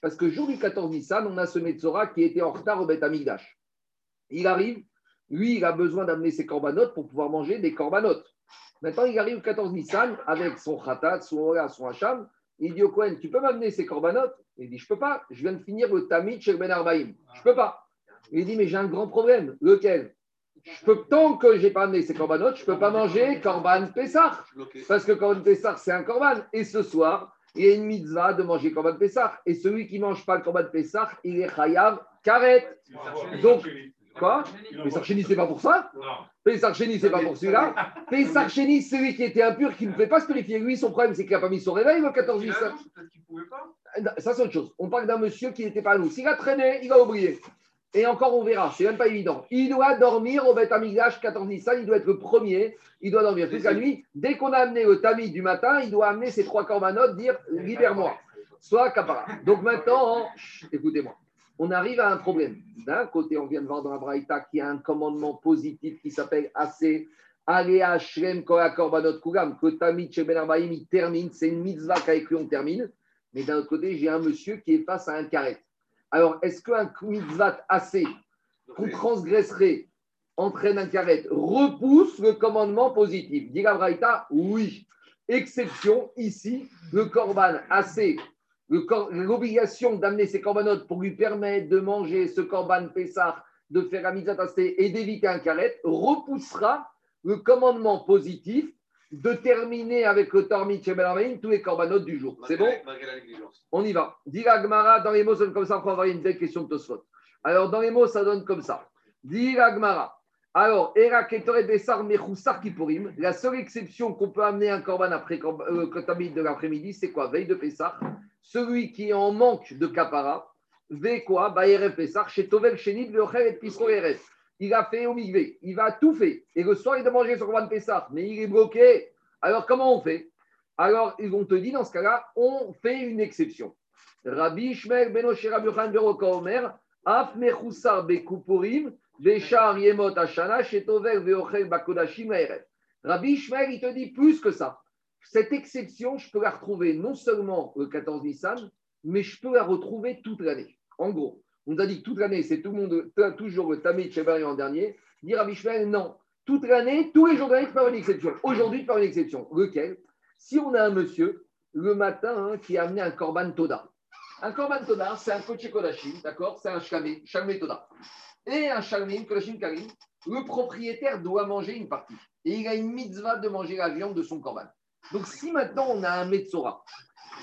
Parce que jour du 14 Nissan, on a ce Metzora qui était en retard au Beth Amigdash. Il arrive, lui, il a besoin d'amener ses corbanotes pour pouvoir manger des corbanotes. Maintenant, il arrive au 14 Nissan avec son khatat, son ola, son hacham. Il dit au Cohen, tu peux m'amener ces corbanotes? Il dit, je peux pas, je viens de finir le tamid chez Ben Arbaïm. Je peux pas. Il dit, mais j'ai un grand problème. Lequel? Je peux, tant que je n'ai pas amené ces corbanotes, je ne peux pas manger Corban Pessah. Parce que Corban Pessah, c'est un Corban. Et ce soir, il y a une mitzvah de manger Corban Pessah. Et celui qui ne mange pas le Corban Pessah, il est Chayav Karet. Donc, quoi Pessah Chéni, c'est pas pour ça Pessah Chéni, c'est pas pour celui-là. Pessah Chéni, c'est celui qui était impur, qui ne pouvait pas se purifier. Lui, son problème, c'est qu'il n'a pas mis son réveil le 14 juillet. Ça, c'est autre chose. On parle d'un monsieur qui n'était pas à nous. S'il a traîné, il va oublier. Et encore, on verra, c'est même pas évident. Il doit dormir au Beth Amigash 14 Nissan, il doit être le premier, il doit dormir toute la nuit. Dès qu'on a amené le tamis du matin, il doit amener ses trois corbanotes, dire libère-moi, soit capara. Donc maintenant, écoutez-moi, on arrive à un problème. D'un côté, on vient de voir dans la Braïta qu'il y a un commandement positif qui s'appelle Tamid Ben il termine, c'est une mitzvah qu'avec lui on termine. Mais d'un autre côté, j'ai un monsieur qui est face à un carré. Alors, est-ce qu'un mitzvah assez qu'on transgresserait entraîne un carré repousse le commandement positif? Dit oui. Exception, ici, le korban assez, l'obligation d'amener ses corbanotes pour lui permettre de manger ce korban Pessah, de faire un mitzvah et d'éviter un carré, repoussera le commandement positif de terminer avec le Tormit Shebel tous les corbanotes du jour. C'est bon On y va. Dira Gmara, dans les mots, ça donne comme ça. On va avoir une belle question de Tosfot. Alors, dans les mots, ça donne comme ça. Dira Gmara. Alors, Era Ketoret Bessar Mechoussar Kipurim, la seule exception qu'on peut amener un corban après le euh, de l'après-midi, c'est quoi? Veille de Pessar. Celui qui est en manque de Kapara, Ve quoi? Bayerev Pessar, chez Tovel Chenit, Veocher et Pisco il a fait au il va tout faire. Et le soir, il doit manger son Corban Pessah, mais il est bloqué. Alors, comment on fait? Alors, ils vont te dire, dans ce cas-là, on fait une exception. Rabbi Shmer Benocher Rabuchan Beroka Omer, Af Mechoussar Bekupurim, Rabbi Shmer, il te dit plus que ça. Cette exception, je peux la retrouver non seulement le 14 Nissan, mais je peux la retrouver toute l'année. En gros, on nous a dit que toute l'année, c'est tout le monde, toujours le Tamid Shebari en dernier. Dire à Bishmael, non. Toute l'année, tous les jours de l'année, une exception. Aujourd'hui, tu peux une exception. Lequel? Si on a un monsieur, le matin, hein, qui a amené un Korban Toda. Un Korban Toda, c'est un Koche Kodashim, d'accord? C'est un Shalmé Toda. Et un Shalmé Kodashim Karim, le propriétaire doit manger une partie. Et il a une mitzvah de manger la viande de son Korban. Donc, si maintenant on a un Metzora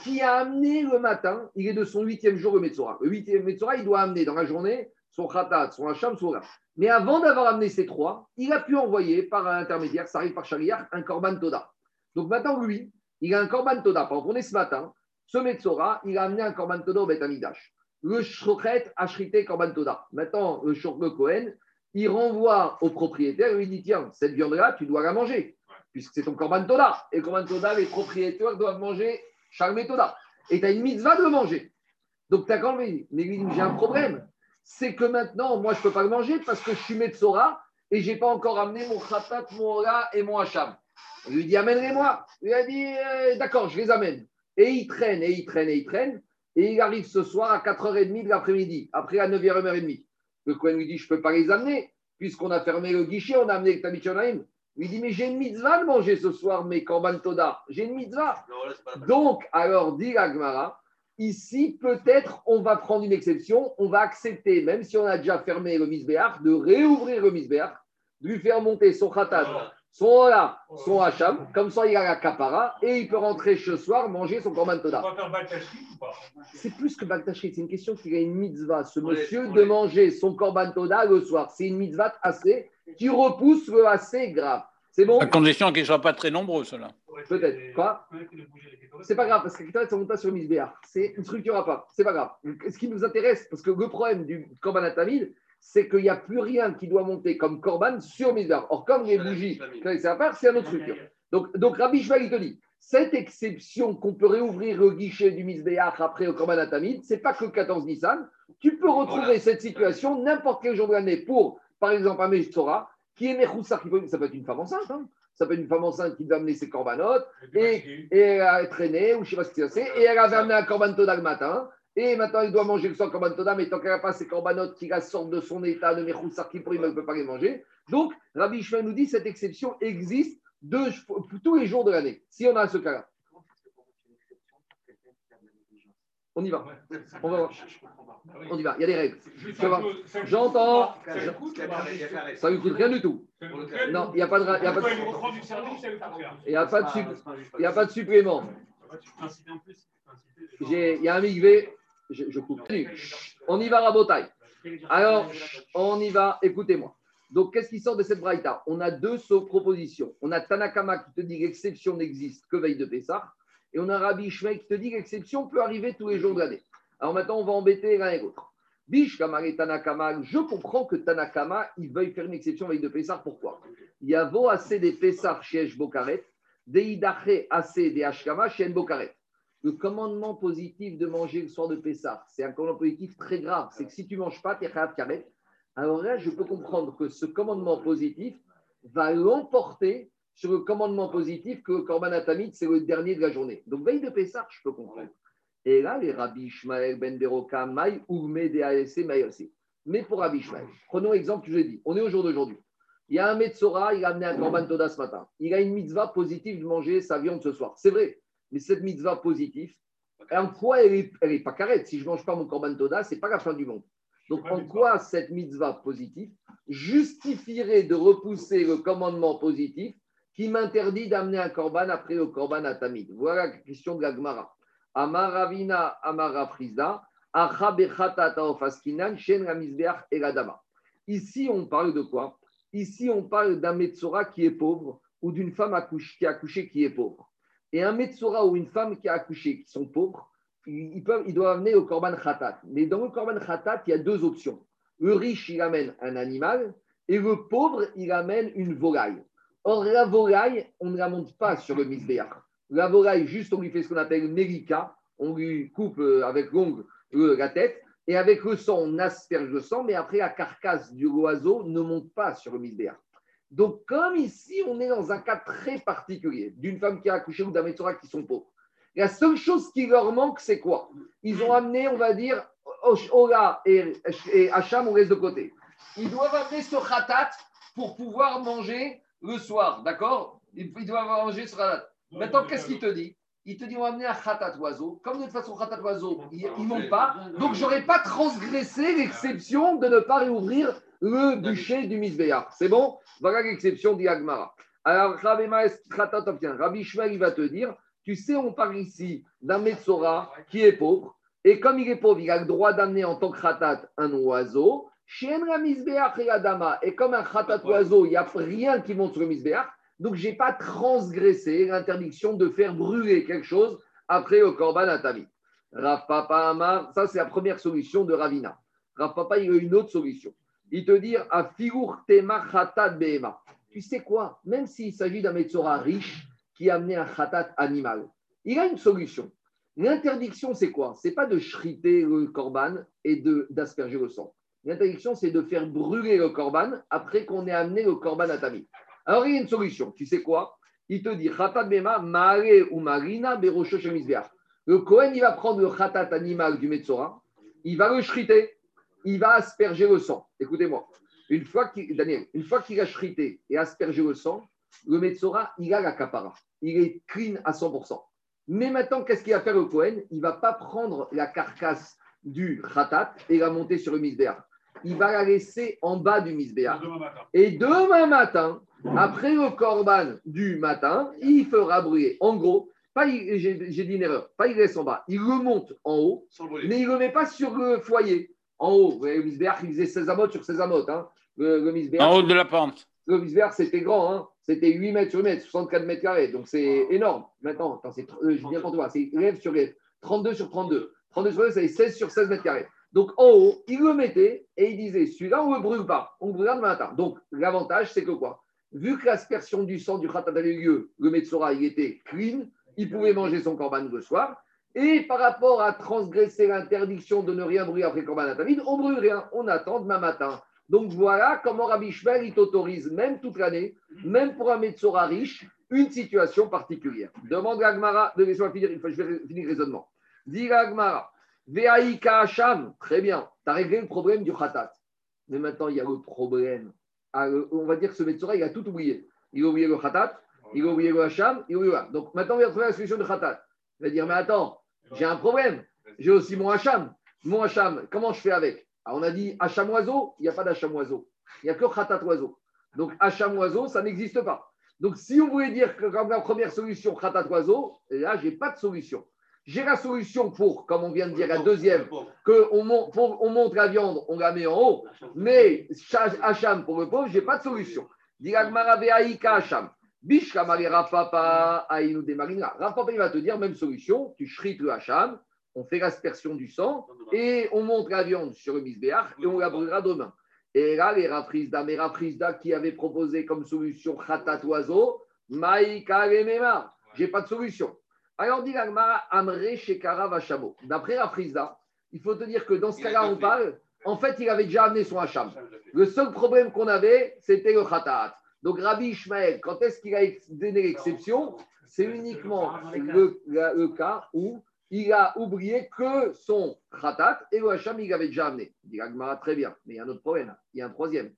qui a amené le matin, il est de son huitième jour le Metzora. Le huitième Metzora, il doit amener dans la journée son Khatat, son Hacham, son Ra. Mais avant d'avoir amené ces trois, il a pu envoyer par un intermédiaire, ça arrive par Shariach, un Korban Toda. Donc maintenant, lui, il a un Korban Toda. Par exemple, on est ce matin, ce Metzora, il a amené un Korban Toda au Beth Le Shochet a shrité Korban Toda. Maintenant, le Shochet Cohen, il renvoie au propriétaire et lui dit Tiens, cette viande-là, tu dois la manger, puisque c'est ton Korban Toda. Et Korban Toda, les propriétaires doivent manger chaque méthode. Et tu as une mitzvah de manger. Donc tu as quand même. Mais j'ai un problème. C'est que maintenant, moi, je ne peux pas le manger parce que je suis Metzora et je n'ai pas encore amené mon khatat, mon ora et mon hacham. Il lui dit Amène-les-moi. Il a dit euh, D'accord, je les amène. Et il traîne, et il traîne, et il traîne. Et il arrive ce soir à 4h30 de l'après-midi, après à 9h, 30 Le Cohen lui dit Je ne peux pas les amener, puisqu'on a fermé le guichet, on a amené le Tabichonaim. Il dit, mais j'ai une mitzvah de manger ce soir mes korban toda. J'ai une mitzvah. Donc, alors, dit Agmara, ici, peut-être, on va prendre une exception. On va accepter, même si on a déjà fermé le misbéach, de réouvrir le misbéach, de lui faire monter son khatat, son là, son hacham. Comme ça, il a la kapara et il peut rentrer ce soir manger son korban toda. C'est plus que Baktashrit. C'est une question qu'il a une mitzvah, ce monsieur, de manger son korban toda le soir. C'est une mitzvah assez qui repousse le assez grave. C'est bon? À condition qu'ils ne soient pas très nombreux, ceux-là. Peut-être. Quoi? C'est pas grave, parce que ça monte pas sur Misbéar. C'est une structure à part. C'est pas grave. Ce qui nous intéresse, parce que le problème du Korban Atamid, c'est qu'il n'y a plus rien qui doit monter comme Korban sur Misbéar. Or, comme les bougies, c'est à part, c'est une autre structure. Donc, donc Rabbi Shmuel, il te dit, cette exception qu'on peut réouvrir le guichet du Misbéach après au Korban Atamid, c'est pas que 14 Nissan. Tu peux retrouver cette situation n'importe quel jour de l'année pour, par exemple, un Meshtora, qui est Mechoussar, ça peut être une femme enceinte, hein. ça peut être une femme enceinte qui doit amener ses corbanotes, et, et, elle a traîné, ou je ne sais pas ce que c'est, et elle avait amené un corban le matin, et maintenant il doit manger son corban toda, mais tant qu'elle n'a pas ses corbanotes qui la sortent de son état de Mechoussar, qui pour ne peut pas les manger. Donc, Rabbi Ishmael nous dit cette exception existe de, tous les jours de l'année, si on a ce cas-là. On y va. Ouais. On va voir. On y va. Il y a des règles. J'entends. Ça. Ça lui coûte rien du tout. Non, il n'y a pas de, il y a pas de, il il il supplément. Il y a un migvé. Je, je coupe. On y va, Rabotai. Alors, on y va. Écoutez-moi. Donc, qu'est-ce qui sort de cette braïta? On a deux propositions. On a Tanakama qui te dit que l'exception n'existe que veille de Pessah. Et on a Rabbi Shmei qui te dit que l'exception peut arriver tous les jours de l'année. Alors maintenant, on va embêter l'un et l'autre. Bish et Tanakama, je comprends que Tanakama, il veuille faire une exception veille de Pessah. Pourquoi? Il y a vo assez des Pessah chez Bokaret, des Idache assez des Ashkama chez Bokaret. Le commandement positif de manger le soir de Pessah, c'est un commandement positif très grave. C'est que si tu ne manges pas, tu es karet. Alors là, je peux comprendre que ce commandement positif va l'emporter sur le commandement positif que Korban Atamid, c'est le dernier de la journée. Donc, veille de Pessah, je peux comprendre. Et là, les Rabbi Ishmael ben Beroka, Maï, Ourme, DASC, Maïosé. Mais pour Rabbi Ishmael, prenons l'exemple que je l'ai dit. On est au jour d'aujourd'hui. Il y a un Metzora, il a amené un Korban Toda ce matin. Il a une mitzvah positive de manger sa viande ce soir. C'est vrai. Mais cette mitzvah positive, en quoi elle n'est pas carrette Si je ne mange pas mon Korban Toda, ce n'est pas la fin du monde. Donc, en quoi cette mitzvah positive justifierait de repousser le commandement positif qui m'interdit d'amener un korban après le korban atamid? Voilà la question de la Gemara. Amaravina. Ici, on parle de quoi? Ici, on parle d'un Metzora qui est pauvre ou d'une femme qui a accouché qui est pauvre. Et un Metzora ou une femme qui a accouché qui sont pauvres, ils, peuvent, doivent amener au korban khatat. Mais dans le korban khatat, il y a deux options. Le riche, il amène un animal et le pauvre, il amène une volaille. Or, la volaille, on ne la monte pas sur le misbéach. La volaille, juste, on lui fait ce qu'on appelle mérika. On lui coupe euh, avec l'ongle euh, la tête et avec le sang, on asperge le sang, mais après, la carcasse du oiseau ne monte pas sur le misbéach. Donc, comme ici, on est dans un cas très particulier d'une femme qui a accouché ou d'un Metzora qui sont pauvres. La seule chose qui leur manque, c'est quoi? Ils ont amené, on va dire, Ola et, Hacham, on laisse de côté. Ils doivent amener ce khatat pour pouvoir manger le soir, d'accord? Ils, ils doivent manger ce khatat. Maintenant, qu'est-ce qu'il te dit? Il te dit, on va amener un khatat oiseau. Comme de toute façon, khatat oiseau, il ne monte pas. Donc, je n'aurais pas transgressé l'exception de ne pas réouvrir le bûcher du misbéach. C'est bon? Voilà l'exception d'Iagmara. Alors, Rabbi obtient. Rabbi Shmuel, il va te dire, tu sais, on parle ici d'un Metzora qui est pauvre. Et comme il est pauvre, il a le droit d'amener en tant que khatat un oiseau. Et comme un khatat oiseau, il n'y a rien qui monte sur le. Donc, je n'ai pas transgressé l'interdiction de faire brûler quelque chose après le korban atami. Rav Papa Amar, ça c'est la première solution de Ravina. Rav Papa, il a une autre solution. Il te dit à tema. Tu sais quoi? Même s'il s'agit d'un Metzora riche qui a amené un khatat animal, il a une solution. L'interdiction, c'est quoi? C'est pas de shriter le korban et d'asperger le sang. L'interdiction, c'est de faire brûler le korban après qu'on ait amené le korban atami. Alors, il y a une solution. Tu sais quoi? Il te dit bema mare ou marina. Le Kohen, il va prendre le khatat animal du Metzora, il va le shriter, il va asperger le sang. Écoutez-moi. Une fois qu'il, Daniel, une fois qu'il a shrité et aspergé le sang, le Metzora, il a la capara. Il est clean à 100%. Mais maintenant, qu'est-ce qu'il va faire le Kohen? Il ne va pas prendre la carcasse du khatat et la monter sur le misbéach. Il va la laisser en bas du matin. Et demain matin, après le korban du matin, il fera brûler. En gros, pas j'ai j'ai dit une erreur, pas il laisse en bas, il remonte en haut, mais il ne le met pas sur le foyer. En haut, Vous voyez, le misbéach, il faisait 16 amotes sur 16 amotes. Hein. Le, le misbéach, En haut de la pente. le misbéach, c'était grand, hein. c'était 8 mètres sur 8 mètres, 64 mètres carrés, donc c'est énorme. Maintenant, attends, c'est, euh, je viens pour toi, c'est lève sur lève, 32 sur 32. 32 sur 32, c'est 16 sur 16 mètres carrés. Donc en haut, il le mettait et il disait, celui-là, on ne le brûle pas, on le brûlera demain matin. Donc l'avantage, c'est que quoi? Vu que l'aspersion du sang du khatat avait eu lieu, le Metzora, il était clean, il pouvait manger son korban le soir. Et par rapport à transgresser l'interdiction de ne rien brûler après korban atamid, on brûle rien, on attend demain matin. Donc voilà comment Rabbi Shmuel, il t'autorise, même toute l'année, même pour un Metzora riche, une situation particulière. Demande à Agmara, de laissez-moi finir, je vais finir le raisonnement. Dis à Agmara, Veaïka Hacham, très bien, tu as réglé le problème du khatat. Mais maintenant, il y a le problème. Ah, le- on va dire que ce Metzora, il a tout oublié. Il a oublié le khatat, il a oublié le Hacham, il a oublié le. Donc maintenant, il va trouver la solution du khatat. Il va dire, mais attends, j'ai un problème. j'ai aussi mon Hacham. Mon Hacham, comment je fais avec Alors, on a dit Hacham oiseau, il n'y a pas d'Hacham oiseau. Il n'y a que Khatat oiseau. Donc, Hacham oiseau, ça n'existe pas. Donc, si on voulait dire que comme la première solution, Khatat oiseau, là, je n'ai pas de solution. J'ai la solution pour, comme on vient de dire, la deuxième, qu'on monte, on monte la viande, on la met en haut, mais Hacham pour le pauvre, je n'ai pas de solution. Hacham. Rapapa, il va te dire, même solution, tu shrites le Hacham, on fait l'aspersion du sang et on monte la viande sur le misbéach et on la brûlera demain. Et là, les Rafrizda, mes Rafrizda qui avaient proposé comme solution Khatat oiseau, Maïka Mema, j'ai pas de solution. Alors, dit l'Agmara, Amre Shekara Vachamo. D'après Rafrizda, il faut te dire que dans ce cas-là, on parle, en fait, il avait déjà amené son Hacham. Le seul problème qu'on avait, c'était le Khatat. Donc, Rabbi Ishmael, quand est-ce qu'il a donné l'exception? C'est uniquement le, cas où il a oublié que son khatat et le hacham, il avait déjà amené. Il dit très bien, mais il y a un autre problème. Il y a un troisième.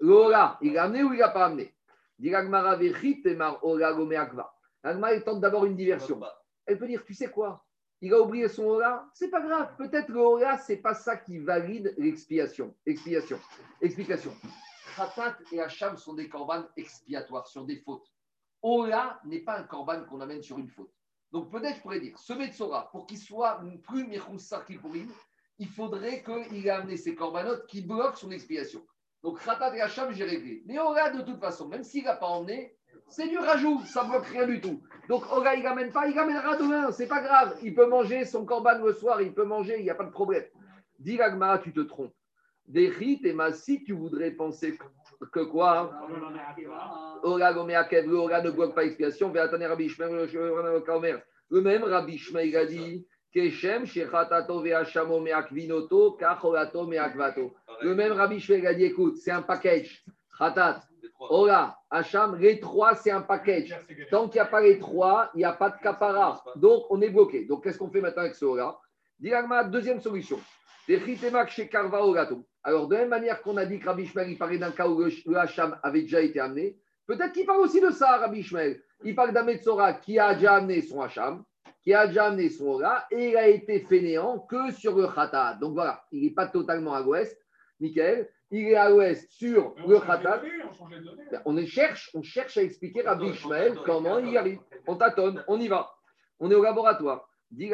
L'ola, il a amené ou il n'a pas amené? L'agmara il tente d'abord une diversion. Elle peut dire, tu sais quoi? Il a oublié son ola, c'est pas grave. Peut-être le ola, c'est pas ça qui valide l'expiation. Expiation. Explication. Khatat et hacham sont des corbanes expiatoires sur des fautes. Ola n'est pas un corban qu'on amène sur une faute. Donc peut-être je pourrais dire, ce Metsora, pour qu'il soit plus Miroussa Kippourim, il faudrait qu'il ait amené ses corbanotes qui bloquent son expiation. Donc Khatat et Hacham, j'ai réglé. Mais Ola, de toute façon, même s'il n'a pas emmené, c'est du rajout, ça ne bloque rien du tout. Donc Ola, il n'amène pas, il amènera demain, c'est pas grave. Il peut manger son corban le soir, il peut manger, il n'y a pas de problème. Dis tu te trompes. Des rites et si tu voudrais penser que quoi? Ora ne bloque pas expiation. Le même Rabbi Shmeir a dit Keshem, Shechatato Veachamo Meakvinoto, Kachorato Meakvato. Le même Rabbi Shmeir a dit écoute, c'est un package. Khatat, Ora, Hacham, les trois, c'est un package. Tant qu'il n'y a pas les trois, il n'y a pas de capara. Donc, on est bloqué. Donc, qu'est-ce qu'on fait maintenant avec ce Ora? Deuxième solution. Alors, de la même manière qu'on a dit que Rabbi Ishmael, il parlait d'un cas où le, Hacham avait déjà été amené, peut-être qu'il parle aussi de ça, Rabbi Ishmael. Il parle d'un Metzora qui a déjà amené son Hacham, qui a déjà amené son Ora, et il a été fainéant que sur le Khatat. Donc voilà, il n'est pas totalement à l'ouest, Michael. Il est à l'ouest sur le Khatat. On, on, cherche, on cherche à expliquer à Rabbi Ishmael comment il y arrive. On tâtonne, on y va. On est au laboratoire. Et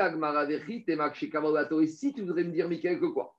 si tu voudrais me dire, Michael, que quoi?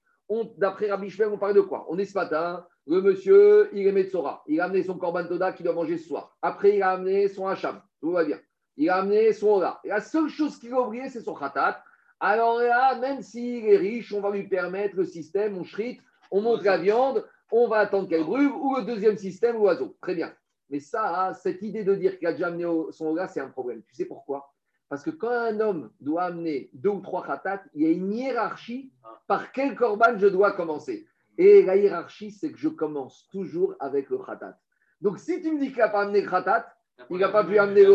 D'après Rabbi Shmuel, on parle de quoi? On est ce matin, le monsieur, il est Metzora. Il a amené son Korban Toda qu'il doit manger ce soir. Après, il a amené son Hacham. Tout va bien. Il a amené son Ola. la seule chose qu'il a oublié, c'est son Khatat. Alors là, même s'il est riche, on va lui permettre le système, on shrit, on monte la viande, on va attendre qu'elle brûle, ou le deuxième système, l'oiseau. Très bien. Mais ça, cette idée de dire qu'il a déjà amené son Ola, c'est un problème. Tu sais pourquoi? Parce que quand un homme doit amener deux ou trois khatat, il y a une hiérarchie par quel korban je dois commencer. Et la hiérarchie, c'est que je commence toujours avec le khatat. Donc si tu me dis qu'il n'a pas amené le khatat, il n'a pas pu amener le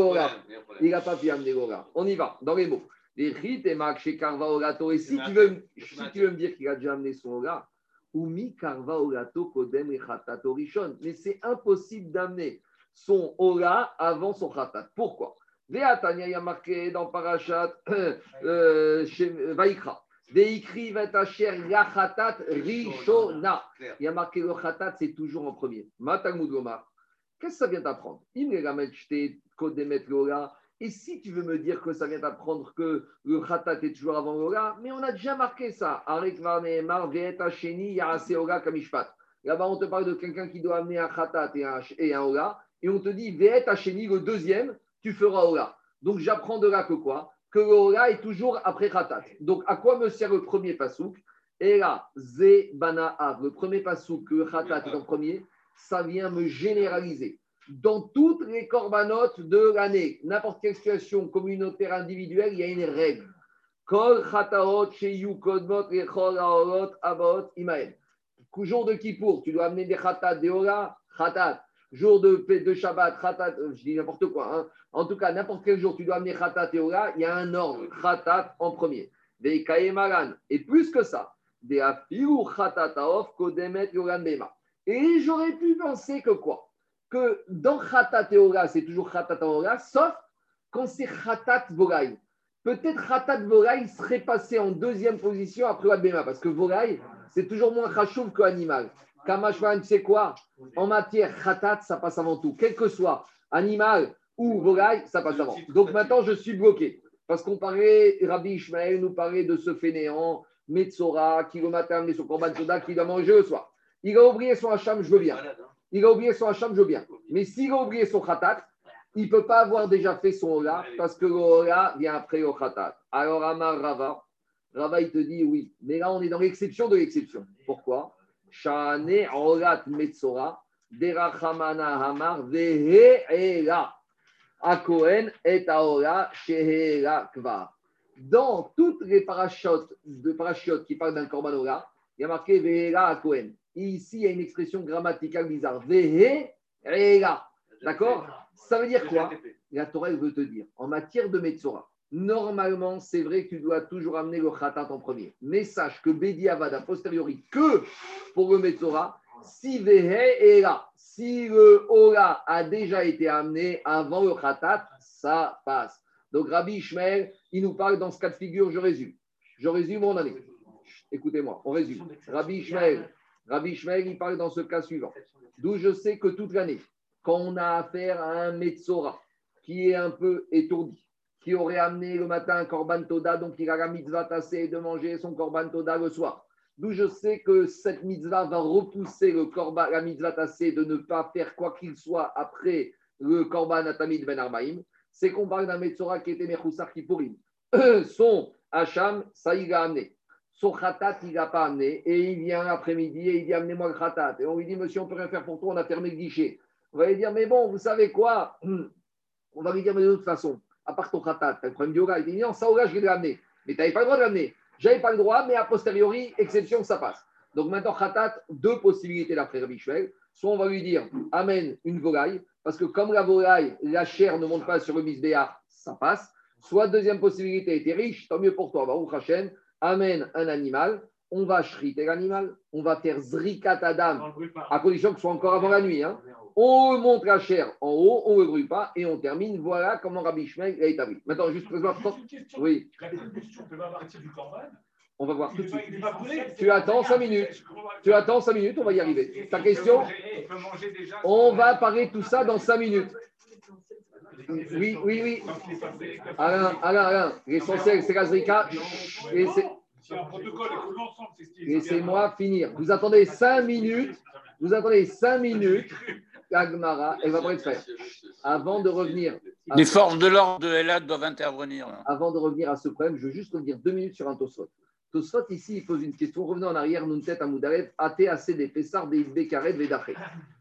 Il n'a pas pu amener le On y va, dans les mots. Les rites et chez Karva Orato. Et si tu veux, si tu veux me dire qu'il a déjà amené son ora, ou mi Karva Orato Kodem et Khatato Rishon. Mais c'est impossible d'amener son ora avant son khatat. Pourquoi? Veatania, il y a marqué dans Parashat euh, Vaikra. Veikri vetacher yachatat rishona. Il y marqué le khatat, c'est toujours en premier. Matamud Gomar. Qu'est-ce que ça vient d'apprendre? Et si tu veux me dire que ça vient d'apprendre que le khatat est toujours avant l'ola, mais on a déjà marqué ça. Arek varneemar veetacheni yaraseola kamishpat. Là-bas, on te parle de quelqu'un qui doit amener un khatat et un, ola, et on te dit veetacheni, le deuxième, tu feras Ola. Donc j'apprends de là que quoi? Que le est toujours après Khatat. Donc à quoi me sert le premier pasouk Et là, le premier pasouk que Khatat est en premier, ça vient me généraliser. Dans toutes les corbanotes de l'année, n'importe quelle situation communautaire individuelle, il y a une règle. Kol Khataot, Sheyu, Kodmot, Rechol, Aorot, Abot, Imael. Jour de Kippour, tu dois amener des Khatat, des Ola, Khatat jour de, de Shabbat, Khatat, euh, je dis n'importe quoi. Hein. En tout cas, n'importe quel jour, tu dois amener Khatat et Ola, il y a un ordre. Khatat en premier. Et plus que ça, et j'aurais pu penser que quoi? Que dans Khatat et c'est toujours Khatat Ola, sauf quand c'est Khatat Bogaï. Peut-être Khatat Volaï serait passé en deuxième position après Bema, parce que Volaï, c'est toujours moins Khashouf que animal. Kamashvan, tu sais quoi En matière Khatat, ça passe avant tout. Quel que soit animal ou Volaï, ça passe avant. Donc maintenant, je suis bloqué. Parce qu'on parlait, Rabbi Ishmael nous parlait de ce fainéant, Metzora, qui le matin amené son Korban Soda, qui doit manger le soir. Il a oublié son Hacham, je veux bien. Il a oublié son Hacham, je veux bien. Mais s'il a oublié son Khatat, il ne peut pas avoir déjà fait son Ola, parce que le Ola vient après le Khatat. Alors, Amar Rava, Rava, il te dit oui. Mais là, on est dans l'exception de l'exception. Pourquoi? Shane Olat Metzora, Derachamana Hamar, Veheela. Akohen et Aora Shehela Kva. Dans toutes les parachutes, de parachutes qui parlent d'un Korban Ola, il y a marqué Vehela Akohen. Ici, il y a une expression grammaticale bizarre. Veheela. D'accord? Ça veut dire quoi? La Torah elle veut te dire, en matière de Metzora, normalement, c'est vrai que tu dois toujours amener le Khatat en premier. Mais sache que Bedi Avad, a posteriori, que pour le Metzora, si Vehe est là, si le Ola a déjà été amené avant le Khatat, ça passe. Donc Rabbi Ishmael, il nous parle dans ce cas de figure, je résume. Je résume mon année. Écoutez-moi, on résume. Rabbi Ishmael, Rabbi Ishmael, il parle dans ce cas suivant. D'où je sais que toute l'année, quand on a affaire à un Metzora qui est un peu étourdi, qui aurait amené le matin un Korban Toda, donc il a la mitzvah tassée de manger son Korban Toda le soir. D'où je sais que cette mitzvah va repousser le korban, la mitzvah tassée de ne pas faire quoi qu'il soit après le korban atamid ben arbaïm. C'est qu'on parle d'un Metzora qui était Mechoussar Kippourim. Son Hacham, ça il a amené. Son Khatat, il n'a pas amené. Et il vient l'après-midi et il dit Amenez-moi le Khatat. Et on lui dit Monsieur, on ne peut rien faire pour toi, on a fermé le guichet. On va lui dire Mais bon, vous savez quoi? On va lui dire Mais de toute façon, à part ton Khatat, tu as le problème du. Il dit Non, ça, yoga, je vais l'amener. Mais tu n'avais pas le droit de l'amener. J'avais pas le droit, mais a posteriori, exception, ça passe. Donc maintenant, Khatat, deux possibilités d'après Rabbi Shmuel. Soit on va lui dire, amène une volaille, parce que comme la volaille, la chair ne monte pas sur le misbéar, ça passe. Soit deuxième possibilité, tu es riche, tant mieux pour toi, Baruch Hashem, amène un animal, on va shriter l'animal, on va faire zrikat adam, à condition que ce soit encore avant la nuit. Hein. On monte la chair en haut, on ne le brûle pas et on termine. Voilà comment Rabbi Shmuel l'a établi. Maintenant, juste pour Oui. On va voir tout de suite. Tu attends 5 minutes. Tu attends 5 minutes, on va y arriver. Ta question On va parler tout ça dans 5 minutes. Oui, oui, oui. Alain, Alain, Alain. L'essentiel, c'est la zrika. Laissez-moi finir. Vous attendez 5 minutes. Vous attendez 5 minutes. Agmara, elle va pas être faite. Avant de revenir. Les forces de l'ordre de Elad doivent intervenir. Avant de revenir à ce problème, je veux juste revenir deux minutes sur un Tosfot. Tosfot, ici, il pose une question. Revenons en arrière, Nuntet Amoudarev, AT, des Pessar, des Isbe, Karet, Vedaché.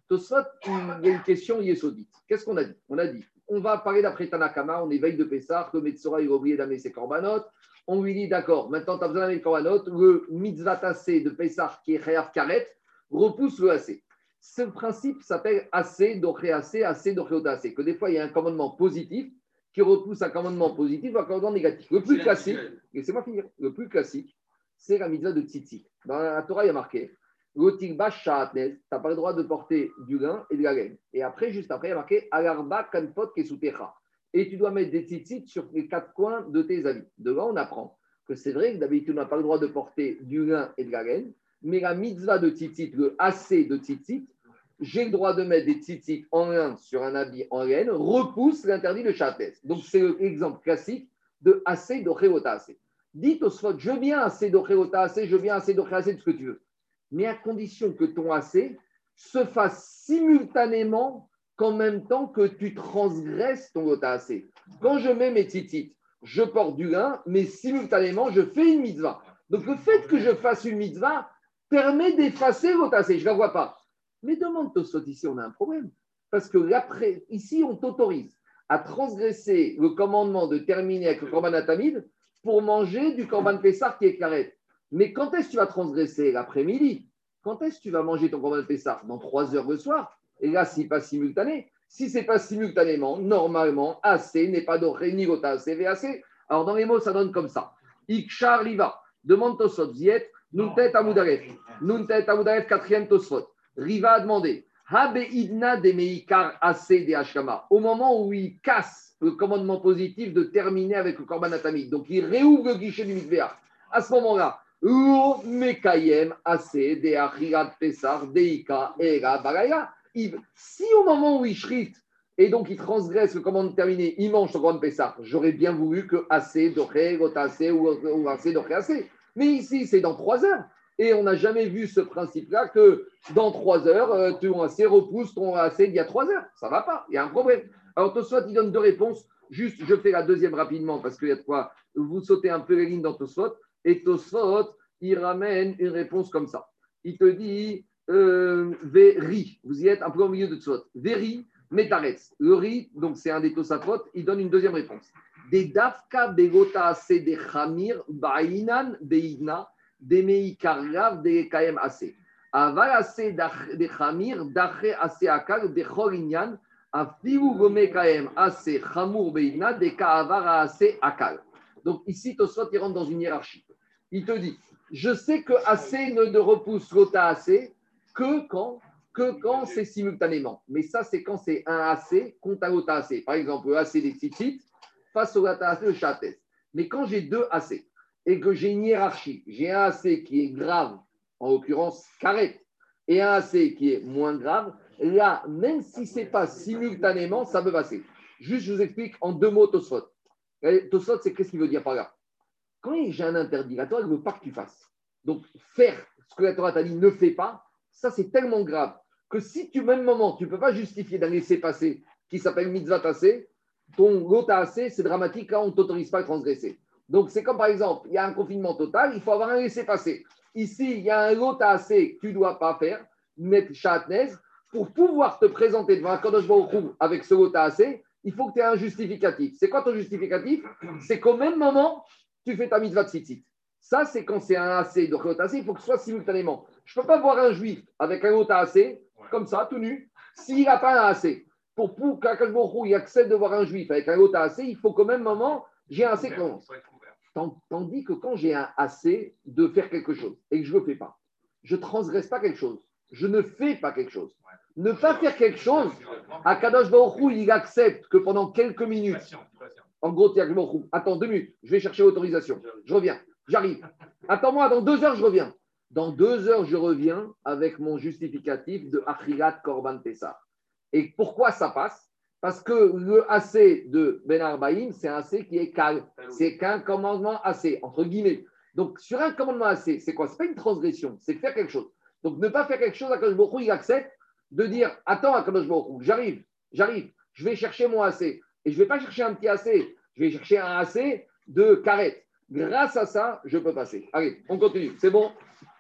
Tosfot, il y a une question yesodite. Qu'est-ce qu'on a dit? On a dit on va parler d'après Tanakama, on est veille de Pessar, que Metzora, il a oublié d'amener ses corbanotes. On lui dit, d'accord, maintenant tu as besoin le corbanotes. Le mitzvah tassé de Pessar, qui est Khayav Karet, repousse le AC ce principe s'appelle assez, doché assez, assez, assez. Que des fois, il y a un commandement positif qui repousse un commandement positif ou un commandement négatif. Le plus classique, laissez-moi finir, le plus classique, c'est la mitzvah de tzitzit. Dans la Torah, il y a marqué tu n'as pas le droit de porter du lin et de la laine. Et après, juste après, il y a marqué Alarba kanpot kesutecha. Et tu dois mettre des tzitzit sur les quatre coins de tes habits. De là, on apprend que c'est vrai que d'habitude, tu n'as pas le droit de porter du lin et de la laine, mais la mitzvah de tzitzit, le assez de tzitzit, j'ai le droit de mettre des tzitzit en lin sur un habit en laine, repousse l'interdit de châtesse. Donc, c'est l'exemple classique de assez de assez. Dites au Sfot, je bien assez de assez, je bien assez de assez, tout ce que tu veux. Mais à condition que ton assez se fasse simultanément qu'en même temps que tu transgresses ton assez. Quand je mets mes tzitzit, je porte du lin, mais simultanément, je fais une mitzvah. Donc, le fait que je fasse une mitzvah permet d'effacer assez. Je ne la vois pas. Mais demande Tosot, ici, on a un problème. Parce que après, ici, on t'autorise à transgresser le commandement de terminer avec le korban atamide pour manger du korban pessar qui est carré. Mais quand est-ce que tu vas transgresser L'après-midi? Quand est-ce que tu vas manger ton korban pessar Dans trois heures le soir. Et là, si pas simultané. Si c'est pas simultanément, normalement, assez n'est pas d'oré ni assez VAC. Alors dans les mots, ça donne comme ça. Ikshar liva. Demande Tosot, Ziet, Nuntet Amoudaref. Nuntet Amoudaref, quatrième Tosfot. Riva a demandé Habeidna de Meikar Ase de Hashkama. Au moment où il casse le commandement positif de terminer avec le Korban Atamid. Donc il réouvre le guichet du Mitzvah. À ce moment-là, Mekayem Ase de Achirat Pesar Deika Era Baraya. Si au moment où il shrite et donc il transgresse le commandement terminé, il mange son Korban Pesar, j'aurais bien voulu que Ase Doche, Gotase ou, Ase Doche Ase. Mais ici, c'est dans trois heures. Et on n'a jamais vu ce principe-là que dans trois heures, euh, ton AC repousse ton AC d'il y a trois heures. Ça va pas, il y a un problème. Alors Tosfot, il donne deux réponses. Juste, je fais la deuxième rapidement parce qu'il y a de quoi vous sautez un peu les lignes dans Tosfot. Et Tosfot, il ramène une réponse comme ça. Il te dit, euh, Veri, vous y êtes un peu au milieu de Tosfot. Veri, Metaretz. Le riz, donc c'est un des Tosafot, il donne une deuxième réponse. Des dafka begota ase de chamir ba'inan beigna de meikarav de kaem ase. Aval ase de chamir dache ase akal de chorinyan afiu gome kaem ase chamur beigna de kaavar ase akal. Donc ici, Tosfot, il rentre dans une hiérarchie. Il te dit, je sais que assez ne repousse l'ota assez que quand que quand c'est simultanément. Mais ça, c'est quand c'est un AC contre un autre AC. Par exemple, le AC des tzitzit face au AC de Chates. Mais quand j'ai deux AC et que j'ai une hiérarchie, j'ai un AC qui est grave, en l'occurrence carré, et un AC qui est moins grave, là, même si ce n'est pas simultanément, ça peut passer. Juste, je vous explique en deux mots Tosfot. Tosfot, c'est qu'est-ce qu'il veut dire par là? Quand j'ai un interdit, la Torah ne veut pas que tu fasses. Donc, faire ce que la Torah t'a dit, ne fais pas, ça c'est tellement grave que si tu, même moment, tu ne peux pas justifier d'un laisser-passer qui s'appelle mitzvah tassé, ton gota assez, c'est dramatique quand on ne t'autorise pas à transgresser. Donc, c'est comme par exemple, il y a un confinement total, il faut avoir un laisser-passer. Ici, il y a un gota assez que tu ne dois pas faire, mettre chatnez, pour pouvoir te présenter devant un Kadosh Baruch Hu avec ce gota assez, il faut que tu aies un justificatif. C'est quoi ton justificatif? C'est qu'au même moment, tu fais ta mitzvah tzitzit. Ça, c'est quand c'est un AC. Donc, le AC, il faut que ce soit simultanément. Je ne peux pas voir un juif avec un autre AC, comme ça, tout nu, s'il n'a pas un AC. Pour, pour qu'Akashbourou il accepte de voir un juif avec un autre AC, il faut qu'au même moment, j'ai un AC qui commence. Tandis que quand j'ai un AC de faire quelque chose et que je ne le fais pas, je ne transgresse pas quelque chose. Je ne fais pas quelque chose. Ne pas faire quelque chose, Akadosh Baruch Hu, il accepte que pendant quelques minutes, en gros, tu attends deux minutes, je vais chercher l'autorisation. Je reviens, j'arrive. Attends-moi, dans deux heures, je reviens. Dans deux heures, je reviens avec mon justificatif de Achirat Korban Pessah. Et pourquoi ça passe? Parce que le AC de Ben Arbaïm, c'est un AC qui est calme. C'est qu'un commandement AC, entre guillemets. Donc, sur un commandement AC, c'est quoi? Ce n'est pas une transgression, c'est faire quelque chose. Donc, ne pas faire quelque chose, Akadosh Baruch il accepte de dire Attends, Akadosh Baruch j'arrive, j'arrive, je vais chercher mon AC. Et je ne vais pas chercher un petit AC, je vais chercher un AC de carrette. Grâce à ça, je peux passer. Allez, on continue. C'est bon?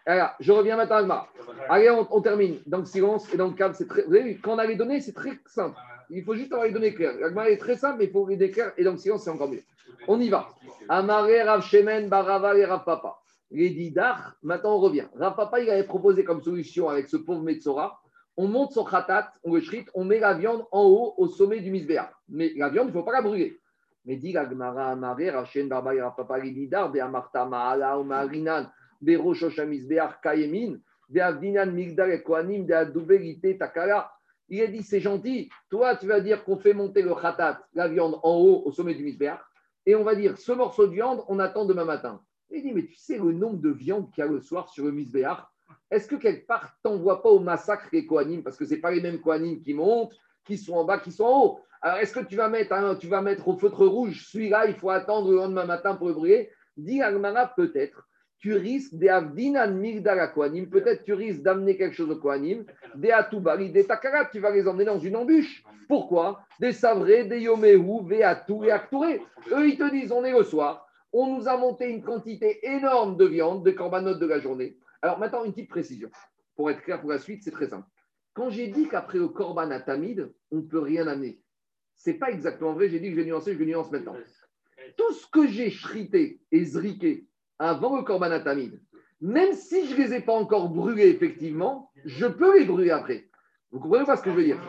Alors, je reviens maintenant à. Allez, on, termine. Dans le silence et dans le cadre, c'est très. Vous avez vu, quand on a les données, c'est très simple. Il faut juste avoir les données claires. Agmar est très simple, mais il faut les données claires. Et dans le silence, c'est encore mieux. On y va. Amaré, Rav Shemen, Barava et Rav Papa. Les Didar, maintenant on revient. Rav Papa, il avait proposé comme solution avec ce pauvre Metzora on monte son khatat, on le shrit, on met la viande en haut au sommet du misbéa. Mais la viande, il ne faut pas la brûler. Mais dit la Gemara Amaré, Rachen Barba, Papa, les Didar, Beamarta, Maala, Marinan, Beroshosh, Misbéa, Kayemin, Beavdinan, Migdal, Kohanim, Beadoubelite, Takala. Il a dit, c'est gentil. Toi, tu vas dire qu'on fait monter le khatat, la viande en haut au sommet du misbéa, et on va dire, ce morceau de viande, on attend demain matin. Il dit, mais tu sais le nombre de viandes qu'il y a le soir sur le misbéa est-ce que quelque part, t'envoies pas au massacre les Kohanim Parce que ce pas les mêmes Kohanim qui montent, qui sont en bas, qui sont en haut? Alors, est-ce que tu vas mettre, tu vas mettre au feutre rouge celui-là, il faut attendre le lendemain matin pour le brûler? Dit Agmara, peut-être. Tu risques des Avdinan Migdala Kohanim, peut-être tu risques d'amener quelque chose au Kohanim, des Atoubari, des Takarat, tu vas les emmener dans une embûche. Pourquoi? Des Savrés, des Yomehu, des Atou et Aktouré. Eux, ils te disent on est le soir, on nous a monté une quantité énorme de viande, de corbanotes de la journée. Alors maintenant, une petite précision. Pour être clair pour la suite, c'est très simple. Quand j'ai dit qu'après le korban à Tamid, on ne peut rien amener, ce n'est pas exactement vrai. J'ai dit que je vais nuancer, je vais nuancer maintenant. Tout ce que j'ai chrité et zriqué avant le korban à Tamid, même si je ne les ai pas encore brûlés effectivement, je peux les brûler après. Vous comprenez pas ce que je veux dire?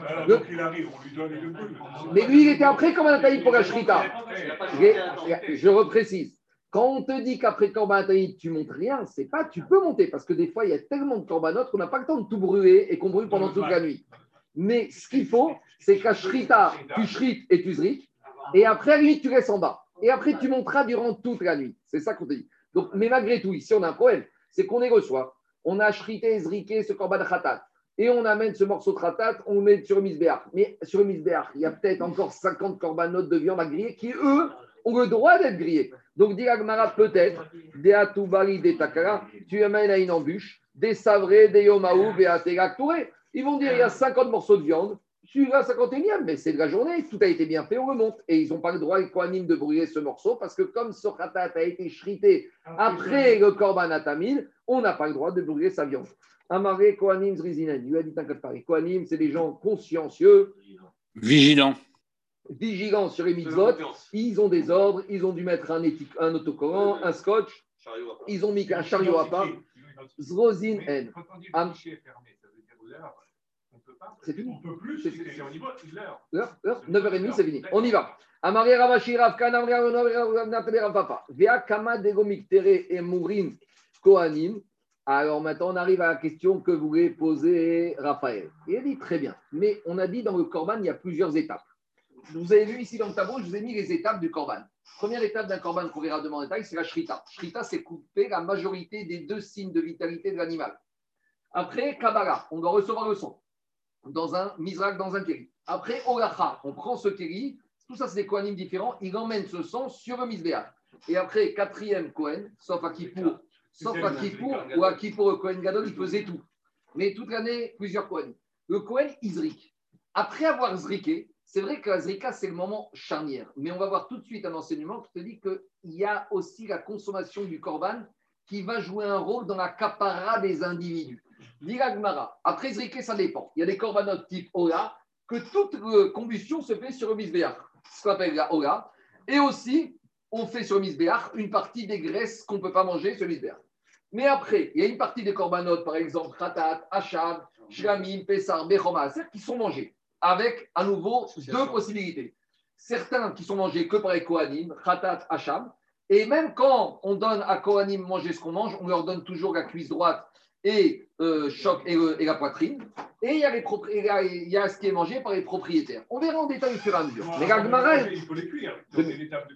Il arrive, on lui donne et il le brûle. Mais lui, il était après korban à Tamid pour la shrita. Je reprécise. Quand on te dit qu'après Korban tu montes rien, c'est pas tu peux monter parce que des fois il y a tellement de corbanotes qu'on n'a pas le temps de tout brûler et qu'on brûle pendant toute la nuit. Mais ce qu'il faut, c'est qu'à Shrita, tu shrites et tu zrites. Et après, à lui, tu restes en bas. Et après, tu monteras durant toute la nuit. C'est ça qu'on te dit. Mais malgré tout, ici, on a un problème. C'est qu'on est reçoit. On a shrité, zriqué ce korban khatat. Et on amène ce morceau de khatat, on le met sur le misbéach. Mais sur le misbéach, il y a peut-être encore 50 corbanotes de viande à griller qui, eux, ont le droit d'être grillés. Donc, dit peut-être, des des takara, tu amènes à une embûche, des savrés, des yomaou, des. Ils vont dire, il y a 50 morceaux de viande, suis la 51e, mais c'est de la journée, tout a été bien fait, on remonte. Et ils n'ont pas le droit, les Kohanim, de brûler ce morceau, parce que comme ce khatat a été shrité après le korban atamil, on n'a pas le droit de brûler sa viande. Amaré Kohanim Zrizinen, lui a dit un cas de Paris. Kohanim, c'est des gens consciencieux. Vigilants. Vigilants sur les mitzvot. Ils ont des ordres, ils ont dû mettre un, un autocollant, un scotch. Ils ont mis un chariot à part. Zrozin N. C'est fini. On peut plus, c'est au niveau de l'heure. L'heure 9h30, c'est fini. On y va. Amari Ravashi Rav Kanam Papa. Via Kama Degomiktere et Mourin Kohanim. Alors maintenant, on arrive à la question que voulait poser Raphaël. Il a dit très bien. Mais on a dit dans le Corban, il y a plusieurs étapes. Vous avez vu ici dans le tableau, je vous ai mis les étapes du Corban. Première étape d'un Corban qu'on verra demain en détail, c'est la Shrita. Shrita, c'est couper la majorité des deux signes de vitalité de l'animal. Après, Kabbalah, on doit recevoir le son dans un misrak, dans un kéri. Après, Olacha, on prend ce kéri, tout ça c'est des kohanim différents, il emmène ce sang sur le misbéa. Et après, quatrième Kohen, sauf à Kippour, sauf à Kippour ou à Kippour, le Kohen Gadol, il faisait tout. Mais toute l'année, plusieurs Kohen. Le Kohen, Izrik. Après avoir zriké, c'est vrai que la zrika, c'est le moment charnière. Mais on va voir tout de suite un enseignement qui te dit qu'il y a aussi la consommation du korban qui va jouer un rôle dans la capara des individus. Gmara. Après Zriké, ça dépend. Il y a des corbanotes type Ola, que toute combustion se fait sur le misbéach, ce qu'on appelle la Ola. Et aussi, on fait sur le misbéach une partie des graisses qu'on ne peut pas manger sur le misbéach. Mais après, il y a une partie des corbanotes, par exemple, Khatat, Achab, Shlamim, Pessar, Bechoma, qui sont mangés, avec à nouveau deux possibilités. Certains qui sont mangés que par les Kohanim, Khatat, Achab, et même quand on donne à Kohanim manger ce qu'on mange, on leur donne toujours la cuisse droite et euh, choc et, et, la poitrine. Et il y, a les il, y a, ce qui est mangé par les propriétaires. On verra en détail au fur et à mesure. Mais la il faut les cuire.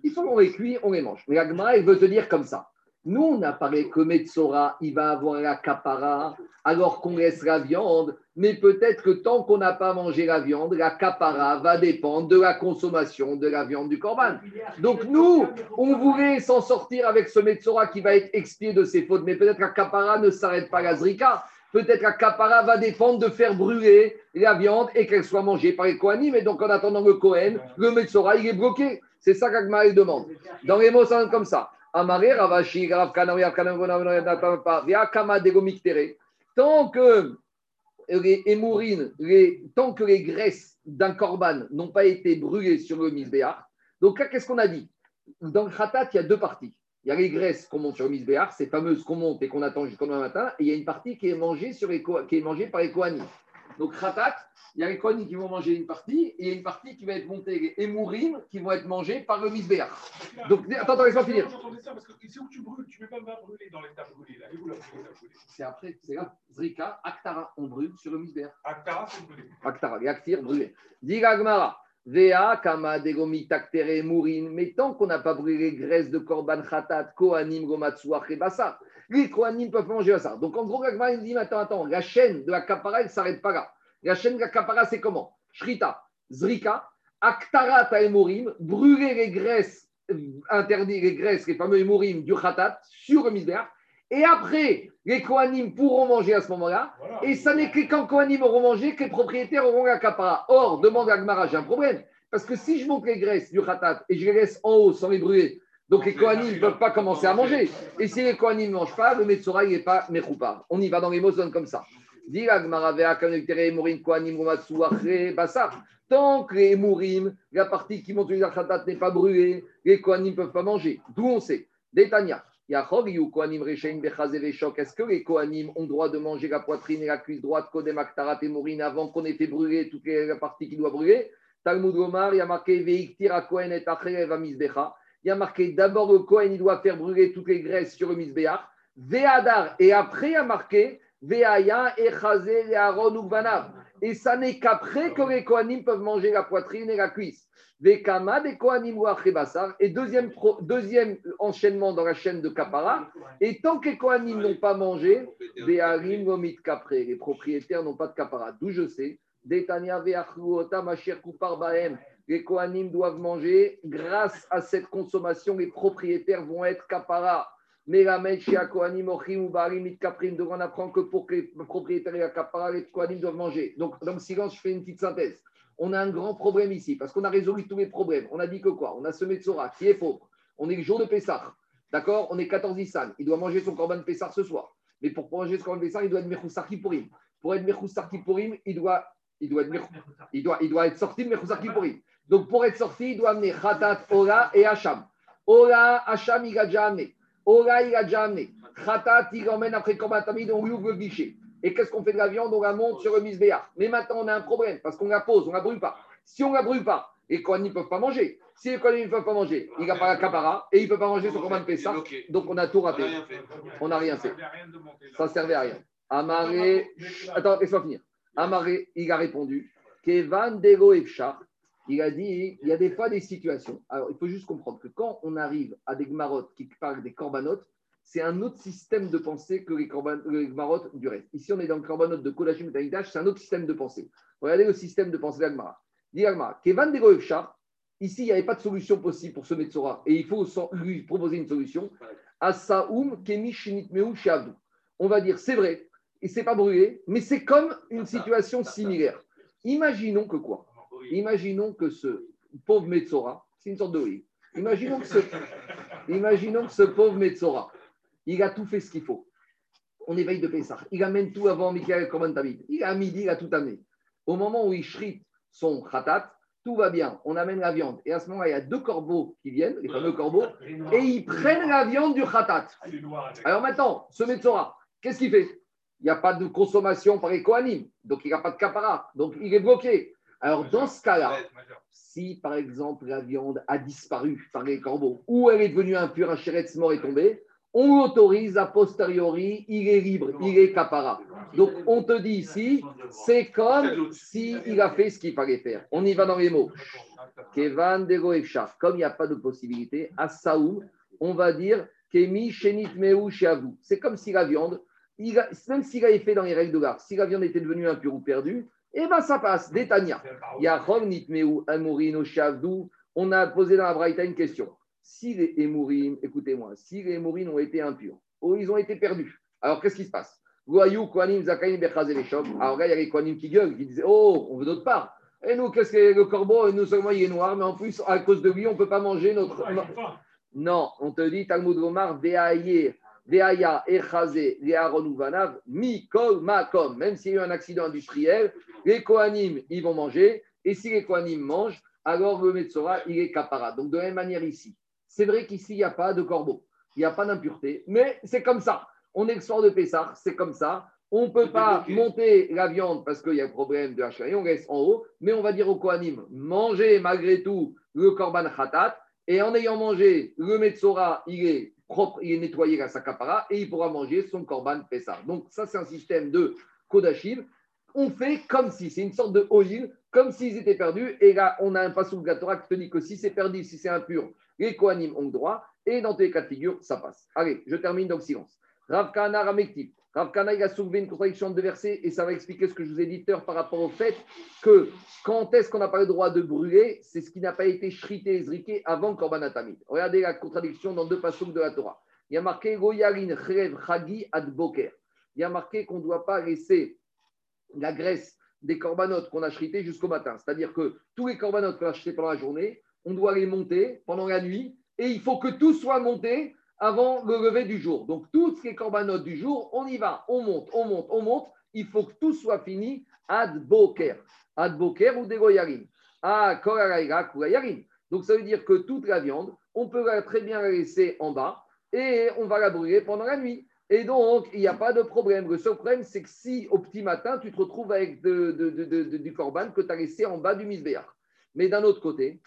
Il faut les cuire, on les mange. Mais la il veut te dire comme ça. Nous, on a que Metsora, il va avoir la capara alors qu'on laisse la viande, mais peut-être que tant qu'on n'a pas mangé la viande, la capara va dépendre de la consommation de la viande du corban. Donc nous, on voulait s'en sortir avec ce Metsora qui va être expié de ses fautes, mais peut-être la capara ne s'arrête pas à la zrika. Peut-être la capara va dépendre de faire brûler la viande et qu'elle soit mangée par les Kohanim. Et donc, en attendant le Kohen, le Metsora, il est bloqué. C'est ça qu'Agma demande. Dans les mots, ça comme ça. Tant que les tant que les graisses d'un corban n'ont pas été brûlées sur le misbéach, donc là, qu'est-ce qu'on a dit? Dans le khatat, il y a deux parties. Il y a les graisses qu'on monte sur le misbéach, ces fameuses qu'on monte et qu'on attend jusqu'au matin, et il y a une partie qui est mangée, sur qui est mangée par les kohanim. Donc, khatat, il y a les Kohanim qui vont manger une partie et il y a une partie qui va être montée, les Emourim qui vont être mangés par le Misbéach. Donc, attends, attends, laisse-moi finir. ça parce que c'est où tu brûles, tu ne peux pas brûler dans l'état brûlé. C'est après, c'est là, Zrika, Aktara, on brûle sur le Misbéach. Aktara, c'est brûlé. Aktara, les Aktir brûlés. Digagmara. Vea, Kama, Degomi, Taktere, Mourin. Mais tant qu'on n'a pas brûlé les graisses de Korban, Khatat, Kohanim, Gomatsuach et Bassa, les Kohanim peuvent manger ça. Donc en gros, Gagmara, il dit attends, attends, la chaîne de la Kapara, elle ne s'arrête pas là. La chaîne de la Kapara, c'est comment? Shrita, Zrika, Aktara, Taemorim, brûler les graisses, euh, interdire les graisses, les fameux Emorim du Khatat sur le Misbéach. Et après, les Kohanim pourront manger à ce moment-là. et ça n'est que quand Kohanim auront mangé que les propriétaires auront la Kapara. Or, demande à Gmara, j'ai un problème. Parce que si je monte les graisses du Khatat et je les laisse en haut sans les brûler, donc les Kohanim ne peuvent pas commencer à manger. Et si les Kohanim ne mangent pas, le Metsora n'est pas Mechoupa. On y va dans les mots, comme ça. Tant que les mourim, la partie qui monte la khatat n'est pas brûlée, les kohanim ne peuvent pas manger. D'où on sait Détania. Est-ce que les kohanim ont droit de manger la poitrine et la cuisse droite, kodem aktarat et mourine, avant qu'on ait fait brûler toute la partie qui doit brûler? Talmud Gomar, il y a marqué Veiktira Kohen et Il y a marqué d'abord le Kohen, il doit faire brûler toutes les graisses sur le Misbeach. Ve'adar, et après il y a marqué Veaya, Echazé, Aaron ou. Et ça n'est qu'après que les Kohanim peuvent manger la poitrine et la cuisse. Vekama des Kohanim ou. Et deuxième, deuxième enchaînement dans la chaîne de Kapara. Et tant que les Kohanim n'ont pas mangé, Kapré. Les propriétaires n'ont pas de Kapara. D'où je sais. Detania Veachluota Machir Kupar Bahem. Les Kohanim doivent manger. Grâce à cette consommation, les propriétaires vont être Kapara. Mais la Meshia Kohanim Ochim ou Barim Kaprim. Donc on apprend que pour que les propriétaires les Kohanim doivent manger. Donc dans le silence, je fais une petite synthèse. On a un grand problème ici parce qu'on a résolu tous les problèmes. On a dit que quoi? On a semé de Sora qui est pauvre. On est le jour de Pessah. D'accord? On est 14 Issan. Il doit manger son corban de Pessah ce soir. Mais pour manger ce corban de Pessah, il doit être Mechoussar. Pour être Mechoussar il doit, il, doit être il, doit, il doit être sorti de Mechoussar Kippourim. Donc pour être sorti, il doit amener Khatat, Ola et Hacham. Ola, Hacham, il a déjà amené. Ola, il a déjà amené. Khatat, il emmène après Korban Tamid, on lui ouvre le guichet. Et qu'est-ce qu'on fait de la viande On la monte sur le misbéach. Mais maintenant, on a un problème parce qu'on la pose, on ne la brûle pas. Si on ne la brûle pas, les Kohanim ne peuvent pas manger. Si les Kohanim ne peuvent pas manger, il n'a pas la capara et il ne peut pas manger son Korban Pessah. Donc on a tout raté. On n'a rien fait. Ça ne servait à rien. Amaré. Attends, laisse-moi finir. Amaré, il a répondu Kevan Dego Efchar. Il a dit il y a des fois des situations. Alors, il faut juste comprendre que quand on arrive à des gmarottes qui parlent des corbanotes, c'est un autre système de pensée que les, corban, les gmarottes du reste. Ici, on est dans le corbanote de Kodashim Taïdash, c'est un autre système de pensée. Regardez le système de pensée d'Agmara. Dit Agmara Kevan Efchar. Ici, il n'y avait pas de solution possible pour ce Metzora et il faut lui proposer une solution. Asaoum Kemi Shavdu. On va dire, c'est vrai, et c'est pas brûlé, mais c'est comme une situation similaire. Imaginons que quoi? Imaginons que ce pauvre Metzora, c'est une sorte de oui. Imaginons que ce, imaginons que ce pauvre Metzora, il a tout fait ce qu'il faut. On éveille de Pessah. Il amène tout avant Michael Korban David. Il a midi, il a tout amené. Au moment où il shrite son khatat, tout va bien. On amène la viande. Et à ce moment-là, il y a deux corbeaux qui viennent, les fameux corbeaux, et ils prennent la viande du khatat. Alors maintenant, ce Metzora, qu'est-ce qu'il fait? Il n'y a pas de consommation par les Kohanim, donc il n'y a pas de capara, donc il est bloqué. Alors dans ce cas-là, si par exemple la viande a disparu par les corbeaux ou elle est devenue impure, un chéretz mort est tombé, on l'autorise a posteriori, il est libre, il est capara. Donc on te dit ici, c'est comme s'il a fait ce qu'il fallait faire. On y va dans les mots. Kevan Dego. Comme il n'y a pas de possibilité, à Saoum, on va dire Kemi Shenit Meu Shavu. C'est comme si la viande, il a- même s'il avait fait dans les règles de l'art, si la viande était devenue impure ou perdue, eh bien ça passe. Détania. Shavdu. On a posé dans la Braïta une question. Si les Emourim, écoutez-moi, si les Emourim ont été impurs, ou ils ont été perdus, alors qu'est-ce qui se passe? Alors là, il y a les Kohanim qui gueulent, qui disaient Oh, on veut notre part. Et nous, qu'est-ce que le corbeau Non seulement il est noir, mais en plus, à cause de lui, on ne peut pas manger notre. Non, on te dit, Talmud Gomar, Veaye, Veaya, Echazé, Léaron ou Vanav, Mikol, Makom. Même s'il y a eu un accident industriel, les Kohanim, ils vont manger. Et si les Kohanim mangent, alors le Metzora, il est capara. Donc, de la même manière ici. C'est vrai qu'ici, il n'y a pas de corbeau, il n'y a pas d'impureté, mais c'est comme ça. On est le soir de Pessah, c'est comme ça. On ne peut pas monter la viande parce qu'il y a un problème de HAI, on laisse en haut, mais on va dire au Kohanim, mangez malgré tout le Korban Khatat, et en ayant mangé, le Metzora, il est propre, il est nettoyé à sa capara, et il pourra manger son Korban Pessah. Donc ça, c'est un système de Kodashim. On fait comme si, c'est une sorte de oil, comme s'ils étaient perdus, et là, on a un passage Gatora qui te dit que si c'est perdu, si c'est impur, les Kohanim ont le droit, et dans tous les cas de figure, ça passe. Allez, je termine le silence. Rav Kahana Rav Kahana, il a soulevé une contradiction de versets et ça va expliquer ce que je vous ai dit par rapport au fait que quand est-ce qu'on n'a pas le droit de brûler? C'est ce qui n'a pas été shrité et zriqué avant Korban Atamid. Regardez la contradiction dans deux passages de la Torah. Il y a marqué Goyarin Chagi Ad Boker. Il y a marqué qu'on ne doit pas laisser la graisse des corbanotes qu'on a shrités jusqu'au matin. C'est-à-dire que tous les corbanotes qu'on a shrités pendant la journée, on doit les monter pendant la nuit et il faut que tout soit monté avant le lever du jour. Donc, toutes les corbanotes du jour, on y va, on monte, on monte, on monte. Il faut que tout soit fini ad boker. Ad boker ou des goyarim. À koraraïra, kurayarim. Donc, ça veut dire que toute la viande, on peut très bien la laisser en bas et on va la brûler pendant la nuit. Et donc, il n'y a pas de problème. Le seul problème, c'est que si au petit matin, tu te retrouves avec du corban que tu as laissé en bas du misbéach. Mais d'un autre côté,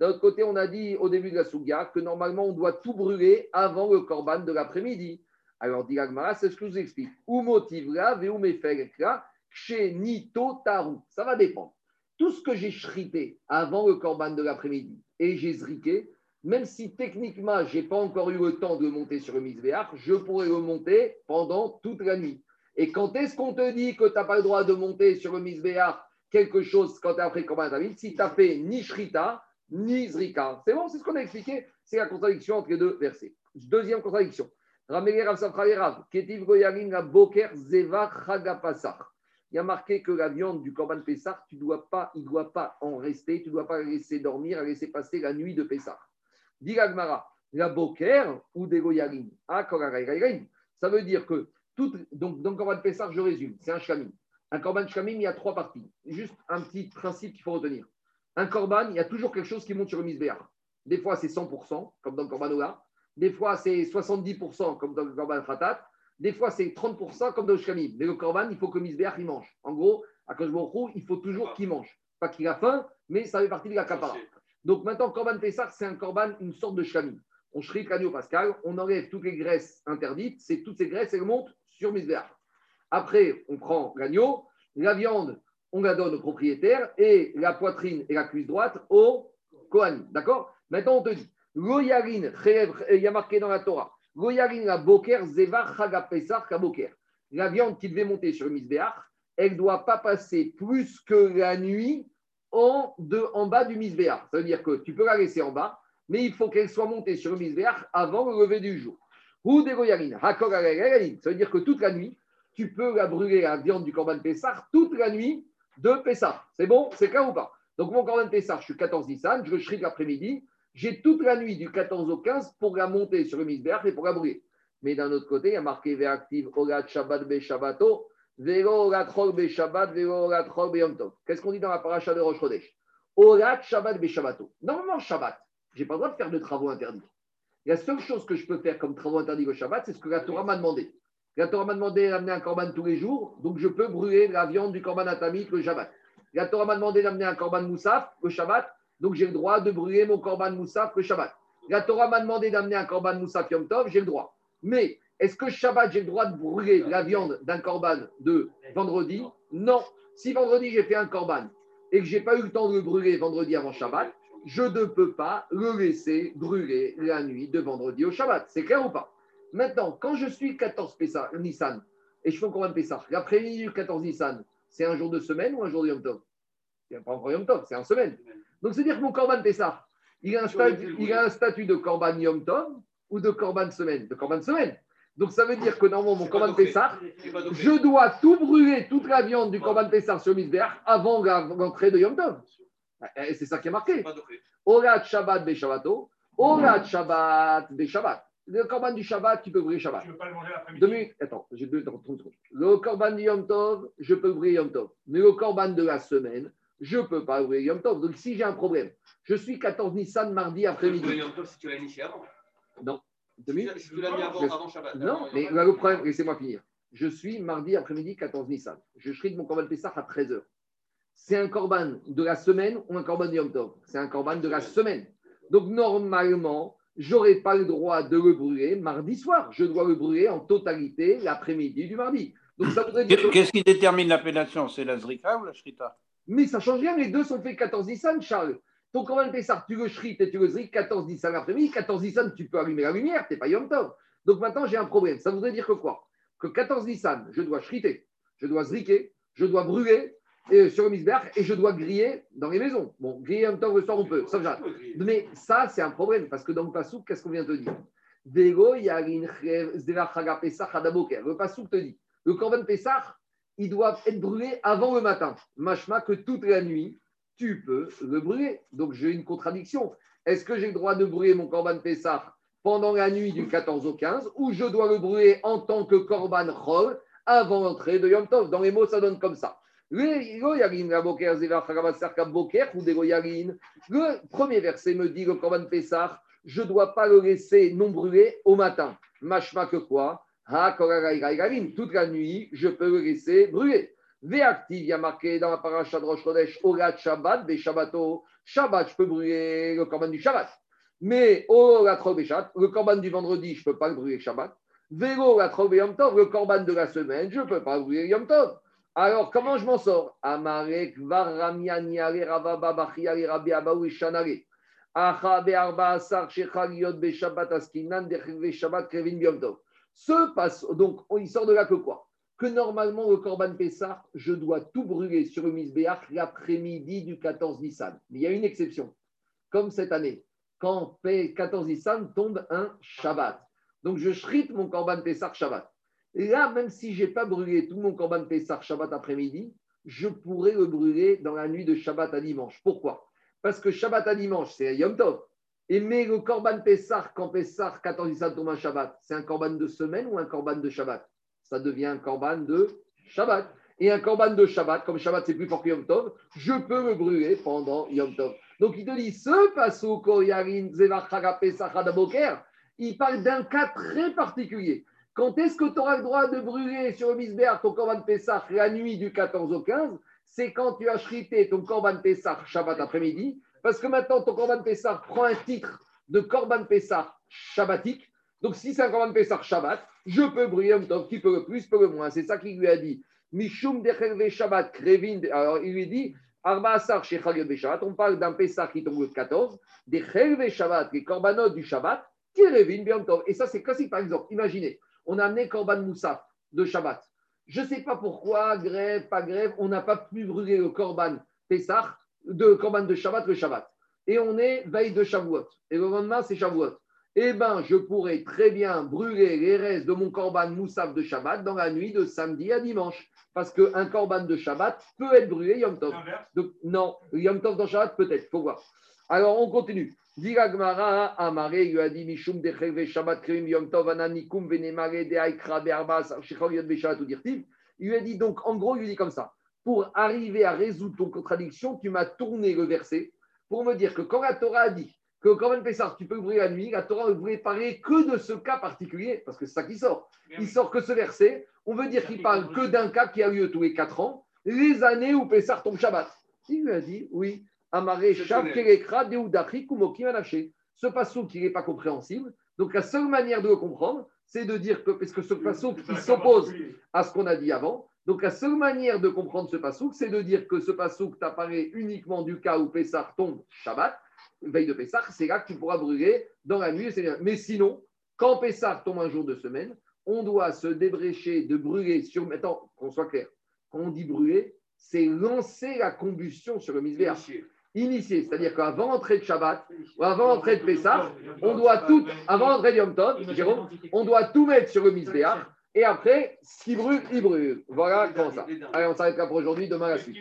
D'un autre côté, on a dit au début de la Souga que normalement, on doit tout brûler avant le korban de l'après-midi. Alors, dit c'est ce que je vous explique. Ou ou chez Nito Taru. Ça va dépendre. Tout ce que j'ai shrité avant le korban de l'après-midi et j'ai zriqué, même si techniquement, je n'ai pas encore eu le temps de monter sur le misbéach, je pourrais le monter pendant toute la nuit. Et quand est-ce qu'on te dit que tu n'as pas le droit de monter sur le misbéach quelque chose quand tu es après korban si tu n'as fait ni shrita, ni zrika C'est bon, c'est ce qu'on a expliqué. C'est la contradiction entre les deux versets. Deuxième contradiction. Il y a marqué que la viande du Korban Pessah, tu dois pas, il ne doit pas en rester, tu ne dois pas la laisser dormir, la laisser passer la nuit de Pessah. Dit la Boker ou des Goyarim. Ah, Ça veut dire que, tout, donc dans le Korban Pessah, je résume, c'est un Shamim. Un Korban Shamim, il y a trois parties. Juste un petit principe qu'il faut retenir. Un Korban, il y a toujours quelque chose qui monte sur le Misbéach. Des fois, c'est 100%, comme dans le Korban Ola. Des fois, c'est 70%, comme dans le Korban Khatat. Des fois, c'est 30% comme dans le Shamim. Mais le Korban, il faut que Misbéach, il mange. En gros, à Koshborou, il faut toujours qu'il mange. Pas qu'il a faim, mais ça fait partie de la capara. Donc maintenant, Korban Pessah, c'est un Korban, une sorte de Shamim. On shrit l'agneau pascal, on enlève toutes les graisses interdites. C'est toutes ces graisses, elles montent sur Misbéach. Après, on prend l'agneau, la viande, on la donne au propriétaire et la poitrine et la cuisse droite au Kohan. D'accord? Maintenant, on te dit, il y a marqué dans la Torah, la boker La viande qui devait monter sur le misbéach, elle ne doit pas passer plus que la nuit en, de, en bas du misbéach. Ça veut dire que tu peux la laisser en bas, mais il faut qu'elle soit montée sur le misbéach avant le lever du jour. Ou des Ça veut dire que toute la nuit, tu peux la brûler, la viande du Corban Pessah, toute la nuit de Pessah. C'est bon? C'est clair ou pas? Donc mon Corban Pessah, je suis 14 Nissan, je shrik l'après-midi, j'ai toute la nuit du 14 au 15 pour la monter sur le misbéach et pour la brûler. Mais d'un autre côté, il y a marqué Ve'active Olat Shabbat Be Shabbato, Vero Chol Be Shabbat, Vero Chol Be Yom Tov. Qu'est-ce qu'on dit dans la paracha de Rosh Chodesh? Olat Shabbat Be Shabbato. Normalement, Shabbat, je n'ai pas le droit de faire de travaux interdits. La seule chose que je peux faire comme travaux interdits au Shabbat, c'est ce que la Torah m'a demandé. La Torah m'a demandé d'amener un korban tous les jours, donc je peux brûler la viande du korban atamit le Shabbat. La Torah m'a demandé d'amener un korban moussaf le Shabbat, donc j'ai le droit de brûler mon korban moussaf le Shabbat. La Torah m'a demandé d'amener un korban moussaf Yom Tov, j'ai le droit. Mais est-ce que Shabbat, j'ai le droit de brûler la viande d'un korban de vendredi? Non. Si vendredi, j'ai fait un korban et que je n'ai pas eu le temps de le brûler vendredi avant Shabbat, je ne peux pas le laisser brûler la nuit de vendredi au Shabbat. C'est clair ou pas? Maintenant, quand je suis 14 Pessah, Nissan et je fais un korban Pessah, l'après-midi du 14 Nissan, c'est un jour de semaine ou un jour de Yom Tov C'est pas encore Yom Tov, c'est en semaine. Donc, c'est-à-dire que mon Corban Pessah, il a un statut, il a un statut de Corban Yom Tov ou de Corban Semaine De Corban Semaine. Donc, ça veut dire que normalement, mon Corban Pessah, je dois tout brûler, toute la viande du Corban Pessah sur Misbéach avant l'entrée de Yom Tov. Et c'est ça qui est marqué. Orat Shabbat be Shabbato, Orat Shabbat be Shabbat. Le corban du Shabbat, tu peux brûler Shabbat. Je ne peux pas le manger l'après-midi. minutes. Attends, j'ai deux, 30 secondes. Le corban du Yom Tov, je peux brûler Yom Tov. Mais le corban de la semaine, je ne peux pas ouvrir Yom Tov. Donc, si j'ai un problème, je suis 14 Nissan mardi après-midi. Tu Yom Tov si tu l'as initié avant. Non. Si tu l'as mis avant, avant Shabbat. Non, mais là, le problème, laissez-moi finir. Je suis mardi après-midi 14 Nissan. Je de mon Corban Pessah à 13h. C'est un Corban de la semaine ou un Corban de Yom Tov? C'est un Corban de la semaine. Donc, normalement, j'aurais pas le droit de le brûler mardi soir. Je dois le brûler en totalité l'après-midi du mardi. Qu'est-ce qui détermine l'appellation? C'est la Zrika ou la Shrita? Mais ça change rien, les deux sont faits 14 Nissan, Charles. Ton Corban Pessar, tu le shrit et tu le zrik 14 Nissan l'après-midi. 14 Nissan, tu peux allumer la lumière, tu n'es pas Yom Tov. Donc maintenant, j'ai un problème. Ça voudrait dire que quoi? Que 14 Nissan, je dois shriter, je dois zriker, je dois brûler sur le misberg et je dois griller dans les maisons. Bon, griller Yom Tov le soir, on peut, ça Mais ça, c'est un problème parce que dans le Passouk, qu'est-ce qu'on vient de te dire? Le Passouk te dit le Corban Pessah, ils doivent être brûlés avant le matin. Machma que toute la nuit, tu peux le brûler. Donc j'ai une contradiction. Est-ce que j'ai le droit de brûler mon Corban Pessah pendant la nuit du 14 au 15 ou je dois le brûler en tant que Corban Chol avant l'entrée de Yom Tov? Dans les mots, ça donne comme ça. Le premier verset me dit le Corban Pessah, je ne dois pas le laisser non brûlé au matin. Machma que quoi? Toute la nuit, je peux le laisser brûler. Véactive, il y a marqué dans la paracha de Rosh Chodesh, Olat Shabbat, Be Shabbato. Shabbat, je peux brûler le corban du Shabbat. Mais Olat Beshat, le corban du vendredi, je ne peux pas le brûler Shabbat. Vélo la Yom Tov, le corban de la semaine, je ne peux pas le brûler Yom Tov. Alors, comment je m'en sors? Amarek. Ce passe, donc, il sort de là que quoi? Que normalement, le Corban Pessah, je dois tout brûler sur le Misbéach l'après-midi du 14 Nissan. Mais il y a une exception, comme cette année, quand 14 Nissan tombe un Shabbat. Donc, je shrite mon Corban Pessah Shabbat. Et là, même si je n'ai pas brûlé tout mon Corban Pessah Shabbat après-midi, je pourrais le brûler dans la nuit de Shabbat à dimanche. Pourquoi? Parce que Shabbat à dimanche, c'est Yom Tov. Et mais le Corban Pessah, quand Pessah 14 Nissan tombe un Shabbat, c'est un Corban de semaine ou un Corban de Shabbat? Ça devient un korban de Shabbat. Et un korban de Shabbat, comme Shabbat c'est plus fort que Yom Tov, je peux me brûler pendant Yom Tov. Donc il te dit, ce passo il parle d'un cas très particulier. Quand est-ce que tu auras le droit de brûler sur le Misbéar ton korban Pessah la nuit du 14 au 15 C'est quand tu as chrité ton korban Pessah Shabbat après-midi, parce que maintenant ton korban Pessah prend un titre de korban Pessah Shabbatique. Donc si c'est un korban Pessah Shabbat, je peux brûler un Tov, qui peut le plus, peut le moins. C'est ça qu'il lui a dit. Mishum Shabbat Krevin. Alors il lui dit Arba Asar Shabbat. On parle d'un Pessah qui tombe le 14. Des Shabbat, les korbanot du Shabbat, Krevin Tov. Et ça, c'est classique. Par exemple, imaginez, on a amené Korban Moussaf de Shabbat. Je ne sais pas pourquoi, grève, pas grève, on n'a pas pu brûler le Korban Pessah, de Korban de Shabbat le Shabbat. Et on est veille de Shavuot. Et le lendemain, c'est Shavuot eh bien, je pourrais très bien brûler les restes de mon korban moussaf de Shabbat dans la nuit de samedi à dimanche. Parce qu'un korban de Shabbat peut être brûlé Yom Tov. Donc, non, Yom Tov dans Shabbat, peut-être, il faut voir. Alors, on continue. Amare lui a dit Mishum de Shabbat Krim Yom Tov Ananikum Venemare de Aikra Bearbas Shechol Beshat ou Dirtiv. Il lui a dit donc, en gros, il lui dit comme ça Pour arriver à résoudre ton contradiction, tu m'as tourné le verset pour me dire que quand la Torah a dit que quand même Pessah, tu peux ouvrir la nuit, la Torah ne voulait parler que de ce cas particulier, parce que c'est ça qui sort. Il sort que ce verset, on veut dire qu'il parle que d'un cas qui a lieu tous les quatre ans, les années où Pessah tombe Shabbat. Il lui a dit, oui, Amaré, Ce passage qui n'est pas compréhensible, donc la seule manière de le comprendre, c'est de dire que, parce que ce passage qui s'oppose à ce qu'on a dit avant, donc la seule manière de comprendre ce passage, c'est de dire que ce passage t'apparaît uniquement du cas où Pessah tombe Shabbat, veille de Pessah, c'est là que tu pourras brûler dans la nuit. Mais sinon, quand Pessah tombe un jour de semaine, on doit se débrécher de brûler sur. Maintenant, qu'on soit clair, quand on dit brûler, c'est lancer la combustion sur le misbéar. Initié, c'est-à-dire qu'avant l'entrée de Shabbat ou avant l'entrée de Pessah, on doit tout, avant l'entrée de Tov, on doit tout mettre sur le misbéar. Et après, ce qui brûle, il brûle. Voilà comment ça. Allez, on s'arrête là pour aujourd'hui. Demain, la suite.